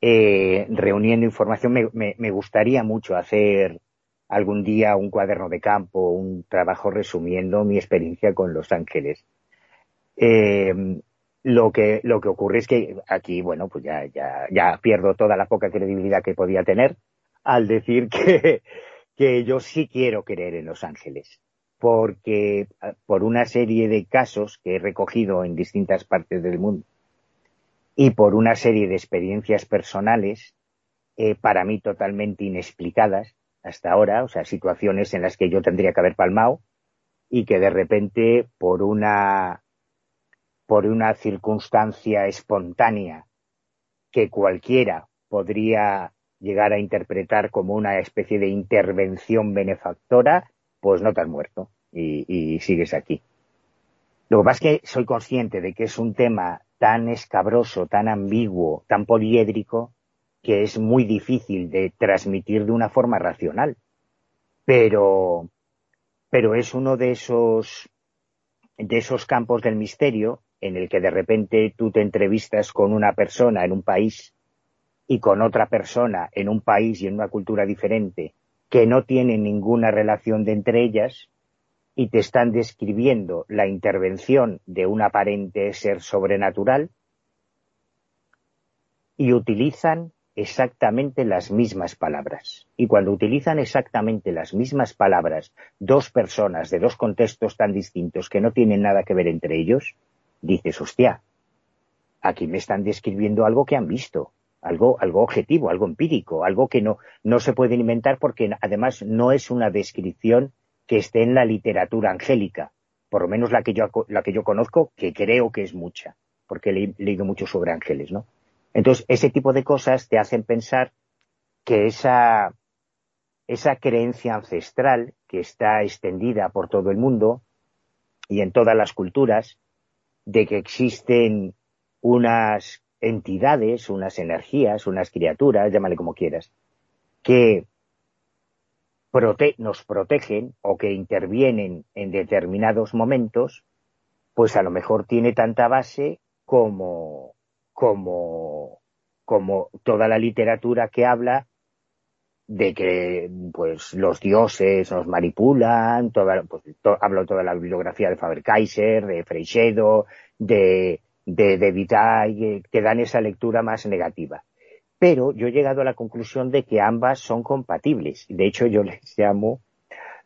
eh, reuniendo información. Me, gustaría mucho hacer algún día un cuaderno de campo, un trabajo resumiendo mi experiencia con Los Ángeles. Eh, lo que, lo que ocurre es que aquí, bueno, pues ya, ya, ya pierdo toda la poca credibilidad que podía tener al decir (laughs) que, que yo sí quiero creer en los ángeles. porque ah, por una serie de casos que he recogido en distintas partes del mundo y por una serie de experiencias personales, eh, para mí totalmente inexplicadas hasta ahora, o sea, situaciones en las que yo tendría que haber palmado y que de repente por una por una circunstancia espontánea que cualquiera podría llegar a interpretar como una especie de intervención benefactora, pues no te has muerto y, sigues aquí. Lo que pasa es que soy consciente de que es un tema tan escabroso, tan ambiguo, tan poliédrico, que es muy difícil de transmitir de una forma racional. Pero, pero es uno de esos, de esos campos del misterio en el que de repente tú te entrevistas con una persona en un país y con otra persona en un país y en una cultura diferente que no tienen ninguna relación de entre ellas y te están describiendo la intervención de un aparente ser sobrenatural y utilizan exactamente las mismas palabras. Y cuando utilizan exactamente las mismas palabras dos personas de dos contextos tan distintos que no tienen nada que ver entre ellos, dices, hostia, aquí me están describiendo algo que han visto, algo, algo objetivo, algo empírico, algo que no, no se puede inventar porque además no es una descripción que esté en la literatura angélica, por lo menos la que yo, la que yo conozco, que creo que es mucha, porque he leído mucho sobre ángeles, ¿no? Entonces, ese tipo de cosas te hacen pensar que esa, esa creencia ancestral que está extendida por todo el mundo y en todas las culturas, de que existen unas entidades, unas energías, unas criaturas, llámale como quieras, que nos protegen o que intervienen en determinados momentos, pues a lo mejor tiene tanta base como, como, como toda la literatura que habla de que pues los dioses nos manipulan, toda, pues, hablo toda la bibliografía de Faber-Kaiser, de Freixedo, de, de, de que dan esa lectura más negativa. Pero yo he llegado a la conclusión de que ambas son compatibles. De hecho, yo les llamo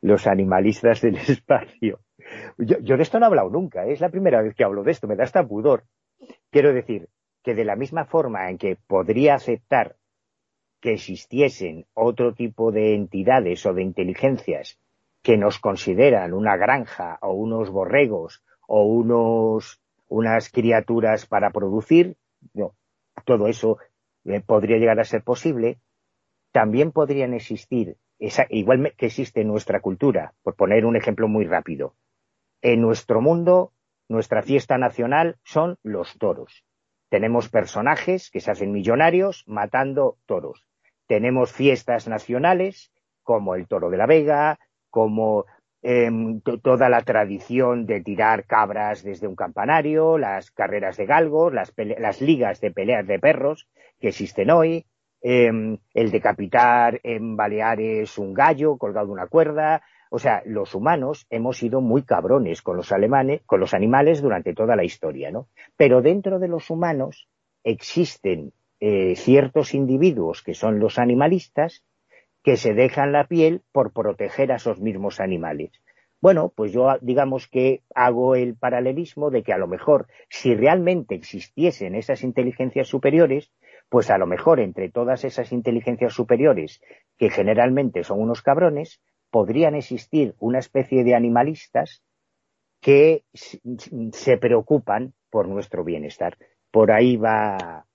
los animalistas del (laughs) espacio. Yo, de esto no he hablado nunca, ¿eh? es la primera vez que hablo de esto, me da hasta pudor. Quiero decir que de la misma forma en que podría aceptar que existiesen otro tipo de entidades o de inteligencias que nos consideran una granja o unos borregos o unos unas criaturas para producir, no, todo eso eh, podría llegar a ser posible, también podrían existir, esa, igual que existe en nuestra cultura, por poner un ejemplo muy rápido. En nuestro mundo, nuestra fiesta nacional son los toros. Tenemos personajes que se hacen millonarios matando toros. Tenemos fiestas nacionales como el toro de la Vega, como Em, toda la tradición de tirar cabras desde un campanario, las carreras de galgos, las, las ligas de peleas de perros que existen hoy, em, el decapitar en Baleares un gallo colgado de una cuerda. O sea, los humanos hemos sido muy cabrones con los alemanes, con los animales durante toda la historia, ¿no? Pero dentro de los humanos existen eh, ciertos individuos que son los animalistas que se dejan la piel por proteger a esos mismos animales. Bueno, pues yo digamos que hago el paralelismo de que a lo mejor si realmente existiesen esas inteligencias superiores, pues a lo mejor entre todas esas inteligencias superiores, que generalmente son unos cabrones, podrían existir una especie de animalistas que se preocupan por nuestro bienestar. Por ahí va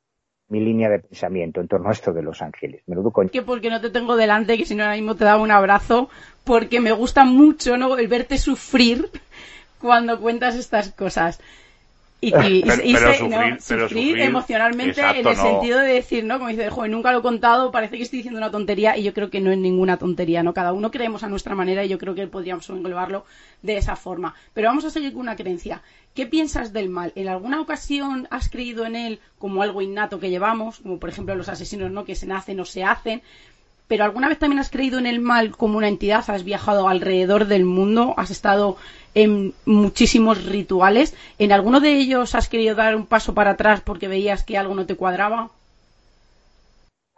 mi línea de pensamiento en torno a esto de Los Ángeles. Menudo coño. Que porque no te tengo delante, que si no ahora mismo te daba un abrazo, porque me gusta mucho ¿no? el verte sufrir cuando cuentas estas cosas. Y, sufrir, emocionalmente en el sentido de decir, ¿no? Como dice, joder, nunca lo he contado, parece que estoy diciendo una tontería y yo creo que no es ninguna tontería, ¿no? Cada uno creemos a nuestra manera y yo creo que podríamos englobarlo de esa forma. Pero vamos a seguir con una creencia. ¿Qué piensas del mal? ¿En alguna ocasión has creído en él como algo innato que llevamos, como por ejemplo los asesinos, ¿no? Que se nacen o se hacen pero alguna vez también has creído en el mal como una entidad, has viajado alrededor del mundo, has estado en muchísimos rituales, ¿en alguno de ellos has querido dar un paso para atrás porque veías que algo no te cuadraba?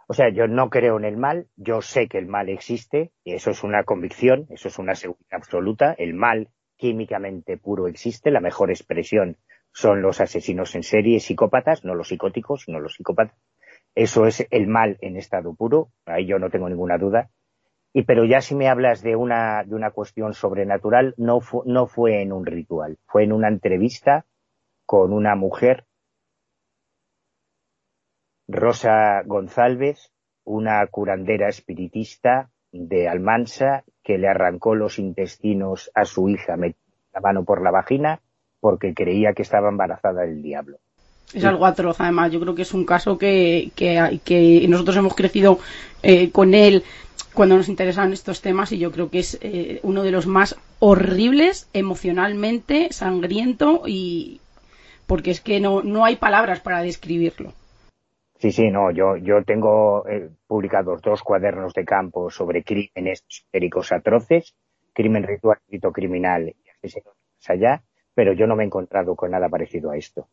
O sea, yo no creo en el mal, yo sé que el mal existe, eso es una convicción, eso es una seguridad absoluta, el mal químicamente puro existe, la mejor expresión son los asesinos en serie, psicópatas, no los psicóticos, sino los psicópatas. Eso es el mal en estado puro, ahí yo no tengo ninguna duda. Y pero ya si me hablas de una, de una cuestión sobrenatural, no, no fue en un ritual, fue en una entrevista con una mujer Rosa González, una curandera espiritista de Almansa que le arrancó los intestinos a su hija, la mano por la vagina porque creía que estaba embarazada del diablo. Es algo atroz, además. Yo creo que es un caso que, que, nosotros hemos crecido eh, con él cuando nos interesan estos temas y yo creo que es eh, uno de los más horribles emocionalmente, sangriento y porque es que no, no hay palabras para describirlo. Sí, sí, no, yo, yo tengo eh, publicados dos cuadernos de campo sobre crímenes histéricos atroces, crimen ritual, rito criminal y asesinato allá, pero yo no me he encontrado con nada parecido a esto.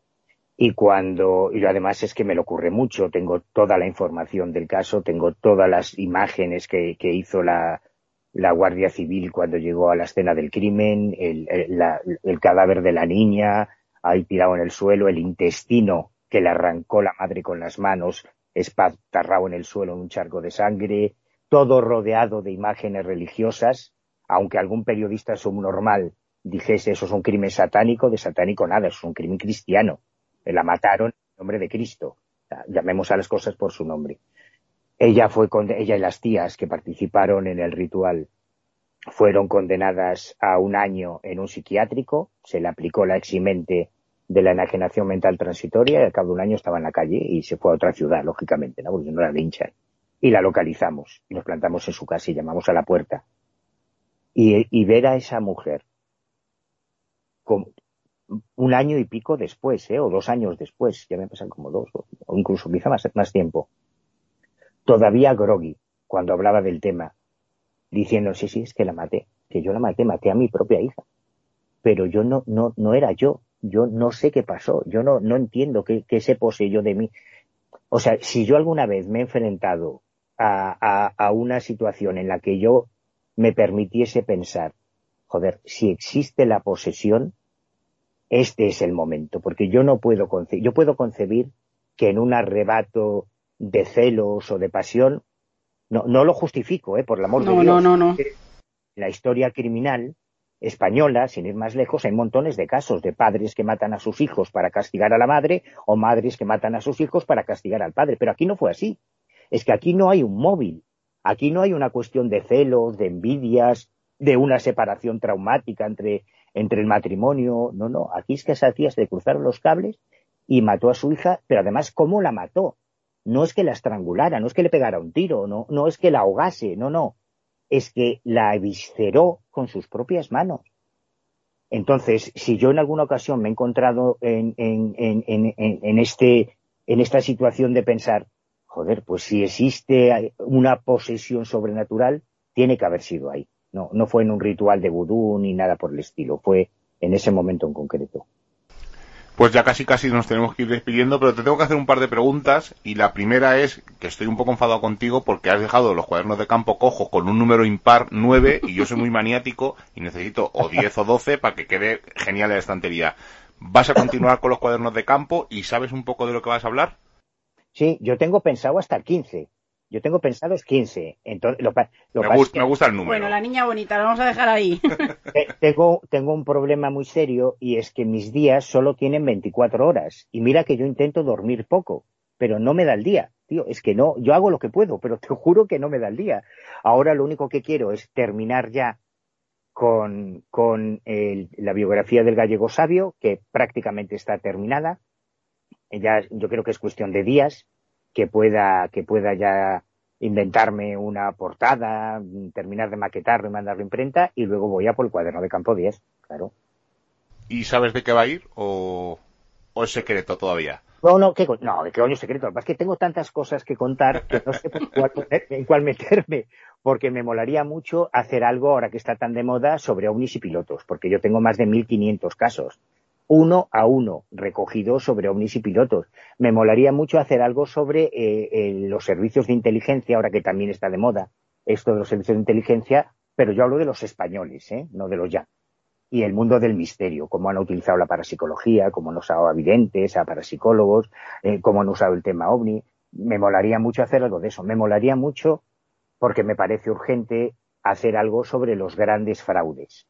Y cuando, y además es que me lo ocurre mucho, tengo toda la información del caso, tengo todas las imágenes que, que hizo la, la Guardia Civil cuando llegó a la escena del crimen, el, el, cadáver de la niña ahí tirado en el suelo, el intestino que le arrancó la madre con las manos, espatarrado en el suelo en un charco de sangre, todo rodeado de imágenes religiosas, aunque algún periodista subnormal dijese eso es un crimen satánico, de satánico nada, es un crimen cristiano. La mataron en nombre de Cristo. Llamemos a las cosas por su nombre. Ella fue ella y las tías que participaron en el ritual fueron condenadas a un año en un psiquiátrico, se le aplicó la eximente de la enajenación mental transitoria y al cabo de un año estaba en la calle y se fue a otra ciudad, lógicamente, ¿no? porque no era hincha. Y la localizamos y nos plantamos en su casa y llamamos a la puerta. Y, ver a esa mujer como un año y pico después, ¿eh? o dos años después, ya me pasan como dos, o incluso quizá más, tiempo, todavía groggy, cuando hablaba del tema, diciendo, sí, sí, es que la maté, que yo la maté, maté a mi propia hija, pero yo no, no, no era yo, yo no sé qué pasó, yo no, no entiendo qué, qué se poseyó de mí. O sea, si yo alguna vez me he enfrentado a, a, una situación en la que yo me permitiese pensar, joder, si existe la posesión, este es el momento, porque yo no puedo concebir, yo puedo concebir que en un arrebato de celos o de pasión, no, no lo justifico, ¿eh? por el amor de Dios. No, no, no. La historia criminal española, sin ir más lejos, hay montones de casos de padres que matan a sus hijos para castigar a la madre o madres que matan a sus hijos para castigar al padre. Pero aquí no fue así. Es que aquí no hay un móvil. Aquí no hay una cuestión de celos, de envidias, de una separación traumática entre, entre el matrimonio. No, no. Aquí es que se le cruzaron los cables y mató a su hija, pero además, ¿cómo la mató? No es que la estrangulara, no es que le pegara un tiro, no, no es que la ahogase, no, no es que la evisceró con sus propias manos. Entonces, si yo en alguna ocasión me he encontrado en, en, este, en esta situación de pensar, joder, pues si existe una posesión sobrenatural, tiene que haber sido ahí. No, no fue en un ritual de vudú ni nada por el estilo, fue en ese momento en concreto. Pues ya casi casi nos tenemos que ir despidiendo, pero te tengo que hacer un par de preguntas y la primera es que estoy un poco enfadado contigo porque has dejado los cuadernos de campo cojo con un número impar 9 y yo soy muy maniático y necesito o 10 o 12 para que quede genial la estantería. ¿Vas a continuar con los cuadernos de campo y sabes un poco de lo que vas a hablar? Sí, yo tengo pensado hasta el 15. Yo tengo pensados 15. Entonces, lo, me, gusta, me, gusta, el número. Bueno, la niña bonita, la vamos a dejar ahí. (laughs) tengo, tengo un problema muy serio y es que mis días solo tienen 24 horas. Y mira que yo intento dormir poco, pero no me da el día. Tío, es que no, yo hago lo que puedo, pero te juro que no me da el día. Ahora lo único que quiero es terminar ya con, con el, la biografía del gallego sabio, que prácticamente está terminada. Ya, yo creo que es cuestión de días que pueda, que pueda ya inventarme una portada, terminar de maquetarlo y mandarlo a imprenta y luego voy a por el cuaderno de campo 10, claro. ¿Y sabes de qué va a ir o, o es secreto todavía? No, no, ¿qué, no, de qué coño secreto. Es que tengo tantas cosas que contar que no sé cuál, en cuál meterme, porque me molaría mucho hacer algo ahora que está tan de moda sobre ovnis y pilotos, porque yo tengo más de 1500 casos uno a uno, recogidos sobre ovnis y pilotos. Me molaría mucho hacer algo sobre eh, los servicios de inteligencia, ahora que también está de moda esto de los servicios de inteligencia, pero yo hablo de los españoles, ¿eh? no de los ya. Y el mundo del misterio, cómo han utilizado la parapsicología, cómo han usado a videntes, a parapsicólogos, eh, cómo han usado el tema ovni. Me molaría mucho hacer algo de eso. Me molaría mucho porque me parece urgente hacer algo sobre los grandes fraudes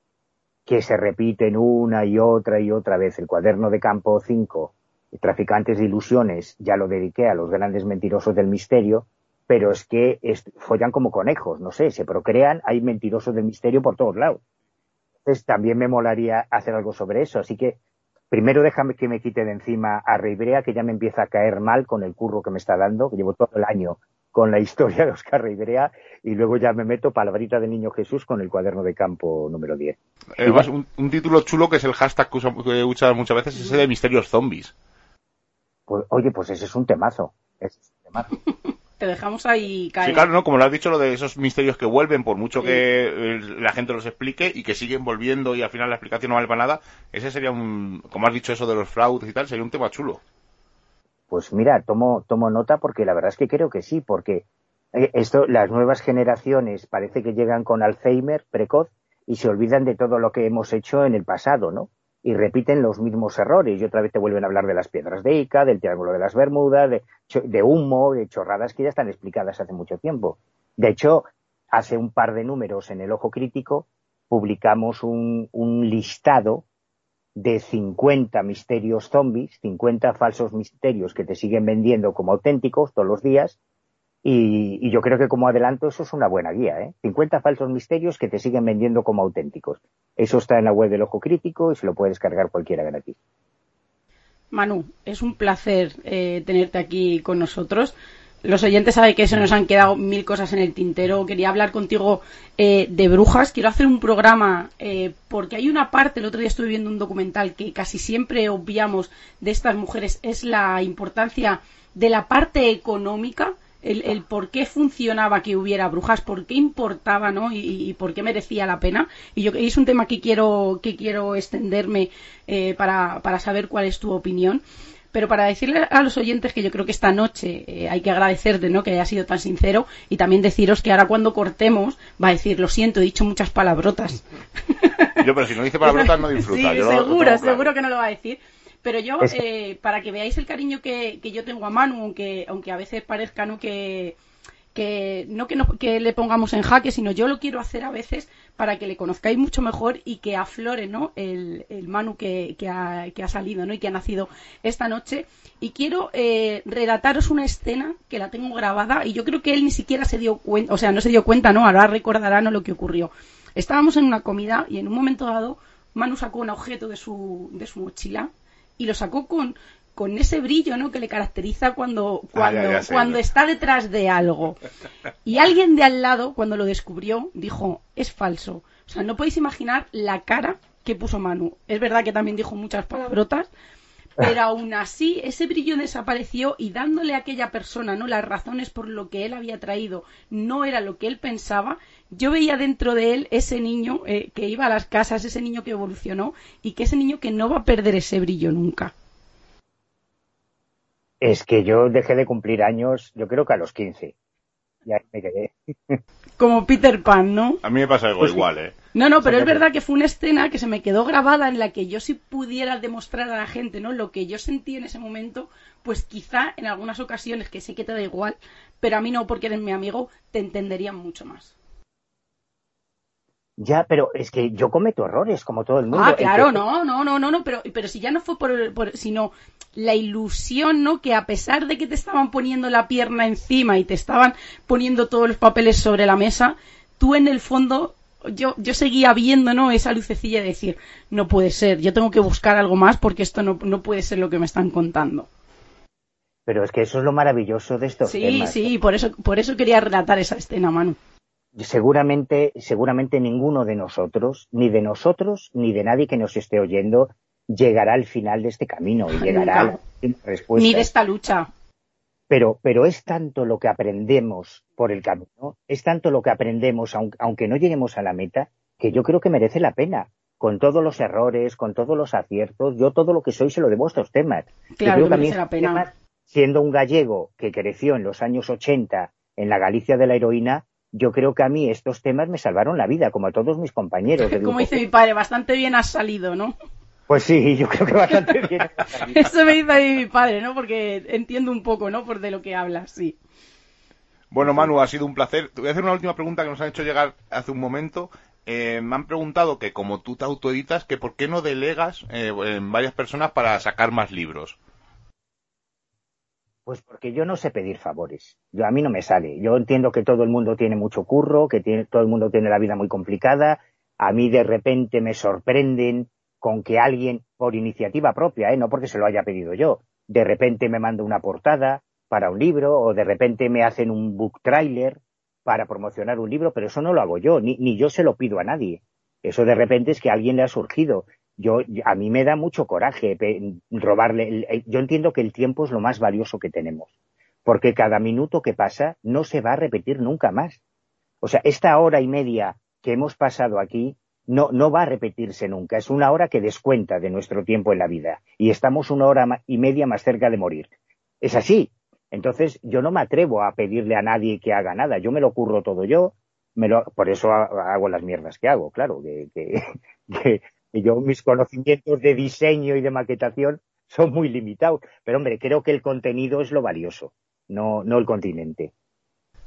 que se repiten una y otra y otra vez. El cuaderno de campo 5, Traficantes de Ilusiones, ya lo dediqué a los grandes mentirosos del misterio, pero es que follan como conejos, no sé, se procrean, hay mentirosos del misterio por todos lados. Entonces también me molaría hacer algo sobre eso. Así que primero déjame que me quite de encima a Reibrea, que ya me empieza a caer mal con el curro que me está dando, que llevo todo el año con la historia de Oscar Ribrea y luego ya me meto palabrita de Niño Jesús con el cuaderno de campo número 10. Además, un, título chulo que es el hashtag que, he usado muchas veces, es ese de misterios zombies. Pues, oye, pues ese es un temazo. es un temazo. (laughs) Te dejamos ahí caer. Sí, claro, ¿no? Como lo has dicho, lo de esos misterios que vuelven, por mucho que eh, la gente los explique y que siguen volviendo y al final la explicación no vale para nada, ese sería un, como has dicho eso de los fraudes y tal, sería un tema chulo. Pues mira, tomo, tomo nota porque la verdad es que creo que sí, porque eh, esto, las nuevas generaciones parece que llegan con Alzheimer precoz y se olvidan de todo lo que hemos hecho en el pasado, ¿no? Y repiten los mismos errores. Y otra vez te vuelven a hablar de las piedras de Ica, del Triángulo de las Bermudas, de, humo, de chorradas que ya están explicadas hace mucho tiempo. De hecho, hace un par de números en el Ojo Crítico publicamos un listado de 50 misterios zombies, 50 falsos misterios que te siguen vendiendo como auténticos todos los días. Y, yo creo que como adelanto eso es una buena guía. ¿eh? 50 falsos misterios que te siguen vendiendo como auténticos. Eso está en la web del Ojo Crítico y se lo puede descargar cualquiera gratis. Manu, es un placer eh, tenerte aquí con nosotros los oyentes saben que se nos han quedado mil cosas en el tintero. Quería hablar contigo eh, de brujas. Quiero hacer un programa eh, porque hay una parte, el otro día estuve viendo un documental que casi siempre obviamos de estas mujeres, es la importancia de la parte económica. El, por qué funcionaba que hubiera brujas, por qué importaba, ¿no? Y, por qué merecía la pena. Y yo es un tema que quiero que quiero extenderme eh, para, para saber cuál es tu opinión. Pero para decirle a los oyentes que yo creo que esta noche eh, hay que agradecerte ¿no? que haya sido tan sincero y también deciros que ahora cuando cortemos va a decir, lo siento, he dicho muchas palabrotas. (laughs) Yo, pero si no dice palabrotas no disfruta. Sí, seguro, seguro que no lo va a decir. Pero yo, eh, para que veáis el cariño que, que, yo tengo a Manu, aunque, aunque a veces parezca ¿no? que, que no que, que le pongamos en jaque, sino yo lo quiero hacer a veces para que le conozcáis mucho mejor y que aflore ¿no? el, el Manu que, que, ha, que ha salido ¿no? y que ha nacido esta noche. Y quiero eh, relataros una escena que la tengo grabada y yo creo que él ni siquiera se dio cuenta, o sea, no se dio cuenta, ¿no? Ahora recordará ¿no? lo que ocurrió. Estábamos en una comida y en un momento dado Manu sacó un objeto de su, de su mochila y lo sacó con, con ese brillo ¿no? que le caracteriza cuando, ah, cuando, cuando está detrás de algo. Y alguien de al lado, cuando lo descubrió, dijo, es falso. O sea, no podéis imaginar la cara que puso Manu. Es verdad que también dijo muchas palabrotas, pero aún así ese brillo desapareció y dándole a aquella persona no las razones por lo que él había traído no era lo que él pensaba yo veía dentro de él ese niño eh, que iba a las casas ese niño que evolucionó y que ese niño que no va a perder ese brillo nunca es que yo dejé de cumplir años, yo creo que a los 15. Y ahí me quedé. Como Peter Pan, ¿no? A mí me pasa algo pues igual, ¿eh? No, no, pero es verdad que fue una escena que se me quedó grabada en la que yo si pudiera demostrar a la gente, ¿no? Lo que yo sentí en ese momento, pues quizá en algunas ocasiones, que sé que te da igual, pero a mí no, porque eres mi amigo, te entenderían mucho más. Ya, pero es que yo cometo errores como todo el mundo. Ah, claro, no, no, no, no, no, pero, pero si ya no fue por, por, sino la ilusión, ¿no? Que a pesar de que te estaban poniendo la pierna encima y te estaban poniendo todos los papeles sobre la mesa, tú en el fondo, yo, yo seguía viendo, ¿no? Esa lucecilla de decir, no puede ser, yo tengo que buscar algo más porque esto no, no puede ser lo que me están contando. Pero es que eso es lo maravilloso de esto. Sí, sí, por eso, por eso quería relatar esa escena, Manu seguramente, seguramente ninguno de nosotros, ni de nosotros, ni de nadie que nos esté oyendo, llegará al final de este camino y llegará a la respuesta. Ni de esta lucha. Pero, pero es tanto lo que aprendemos por el camino, es tanto lo que aprendemos, aunque no lleguemos a la meta, que yo creo que merece la pena con todos los errores, con todos los aciertos, yo todo lo que soy se lo debo a estos temas. Claro, que, la pena. siendo un gallego que creció en los años 80 en la Galicia de la heroína, yo creo que a mí estos temas me salvaron la vida, como a todos mis compañeros. (laughs) Como dice mi padre, bastante bien has salido, ¿no? Pues sí, yo creo que bastante bien. (laughs) Eso me dice ahí mi padre, ¿no? Porque entiendo un poco, ¿no? Por de lo que hablas, sí. Bueno, Manu, ha sido un placer. Te voy a hacer una última pregunta que nos han hecho llegar hace un momento. Eh, me han preguntado que como tú te autoeditas, que por qué no delegas eh, en varias personas para sacar más libros. Pues porque yo no sé pedir favores. Yo a mí no me sale. Yo entiendo que todo el mundo tiene mucho curro, que tiene, todo el mundo tiene la vida muy complicada. A mí de repente me sorprenden con que alguien, por iniciativa propia, ¿eh? no porque se lo haya pedido yo, de repente me manda una portada para un libro o de repente me hacen un book trailer para promocionar un libro, pero eso no lo hago yo, ni, ni yo se lo pido a nadie. Eso de repente es que alguien le ha surgido. Yo, a mí me da mucho coraje robarle. yo entiendo que el tiempo es lo más valioso que tenemos, porque cada minuto que pasa no se va a repetir nunca más. O sea, esta hora y media que hemos pasado aquí no, no va a repetirse nunca. Es una hora que descuenta de nuestro tiempo en la vida y estamos una hora y media más cerca de morir. Es así. Entonces, yo no me atrevo a pedirle a nadie que haga nada. Yo me lo curro todo yo. Me lo, por eso hago las mierdas que hago, claro. Que, que, (laughs) yo, mis conocimientos de diseño y de maquetación son muy limitados. Pero, hombre, creo que el contenido es lo valioso, no, no el continente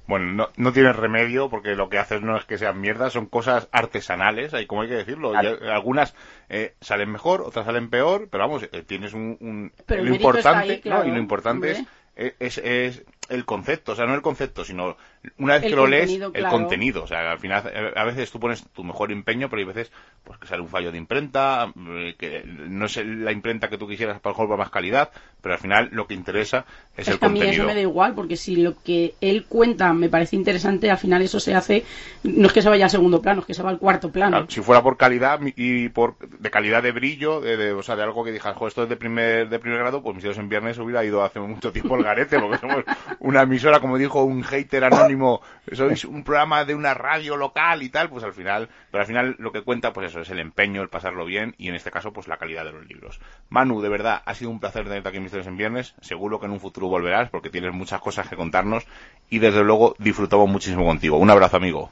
bueno, no, no tienes remedio porque lo que haces no es que sean mierdas, son cosas artesanales, hay como hay que decirlo. algunas eh, salen mejor, otras salen peor, pero vamos, eh, tienes un, lo importante, ¿no? Y lo importante es es, es, el concepto, o sea, no el concepto, sino una vez que lo lees, el contenido. O sea, al final, a veces tú pones tu mejor empeño, pero hay veces pues que sale un fallo de imprenta, eh, que no es la imprenta que tú quisieras para mejor para más calidad, pero al final lo que interesa es, el contenido. A mí eso me da igual, porque si lo que él cuenta me parece interesante, al final eso se hace, no es que se vaya al segundo plano, es que se va al cuarto plano. si fuera por calidad y por de calidad de brillo, de, o sea, de algo que digas, esto es de primer, de primer grado, pues mis en viernes hubiera ido hace mucho tiempo el garete, porque somos una emisora, como dijo un hater anónimo, sois un programa de una radio local y tal, pues al final, pero al final lo que cuenta, pues eso, es el empeño, el pasarlo bien y en este caso, pues la calidad de los libros. Manu, de verdad, ha sido un placer tenerte aquí en Misterios en Viernes. Seguro que en un futuro volverás porque tienes muchas cosas que contarnos y desde luego disfrutamos muchísimo contigo. Un abrazo, amigo.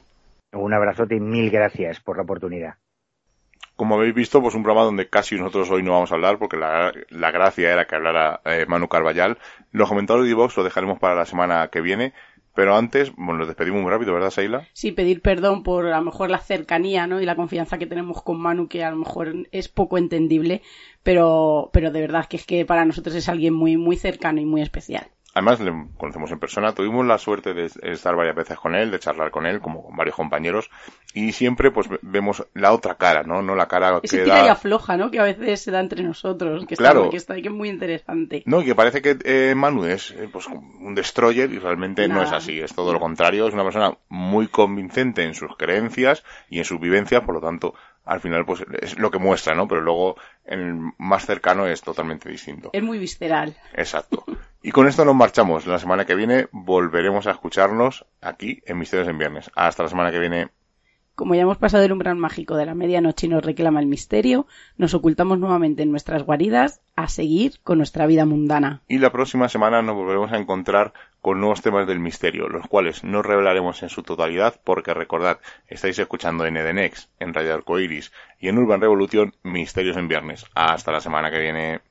Un abrazote y mil gracias por la oportunidad como habéis visto, pues un programa donde casi nosotros hoy no vamos a hablar porque la, gracia era que hablara eh, Manu Carballal. Los comentarios de Vox los dejaremos para la semana que viene. Pero antes, bueno, nos despedimos muy rápido, ¿verdad, Seila? Sí, pedir perdón por a lo mejor la cercanía, ¿no? Y la confianza que tenemos con Manu, que a lo mejor es poco entendible, pero, pero de verdad que es que para nosotros es alguien muy, muy cercano y muy especial. Además, le conocemos en persona, tuvimos la suerte de estar varias veces con él, de charlar con él, como con varios compañeros, y siempre pues vemos la otra cara, ¿no? No la cara que da... y afloja, ¿no? Que a veces se da entre nosotros, que, claro. está, que, está, que es muy interesante. No, y que parece que eh, Manu es eh, pues, un destroyer y realmente no es así, es todo lo contrario, es una persona muy convincente en sus creencias y en sus vivencias, por lo tanto, al final pues es lo que muestra, ¿no? Pero luego en el más cercano es totalmente distinto. Es muy visceral. Exacto. Y con esto nos marchamos. La semana que viene volveremos a escucharnos aquí en Misterios en Viernes. Hasta la semana que viene. Como ya hemos pasado el umbral mágico de la medianoche y nos reclama el misterio, nos ocultamos nuevamente en nuestras guaridas a seguir con nuestra vida mundana. Y la próxima semana nos volveremos a encontrar con nuevos temas del misterio, los cuales no revelaremos en su totalidad porque recordad, estáis escuchando en Edenex, en Radio Arcoiris y en Urban Revolution Misterios en Viernes. Hasta la semana que viene.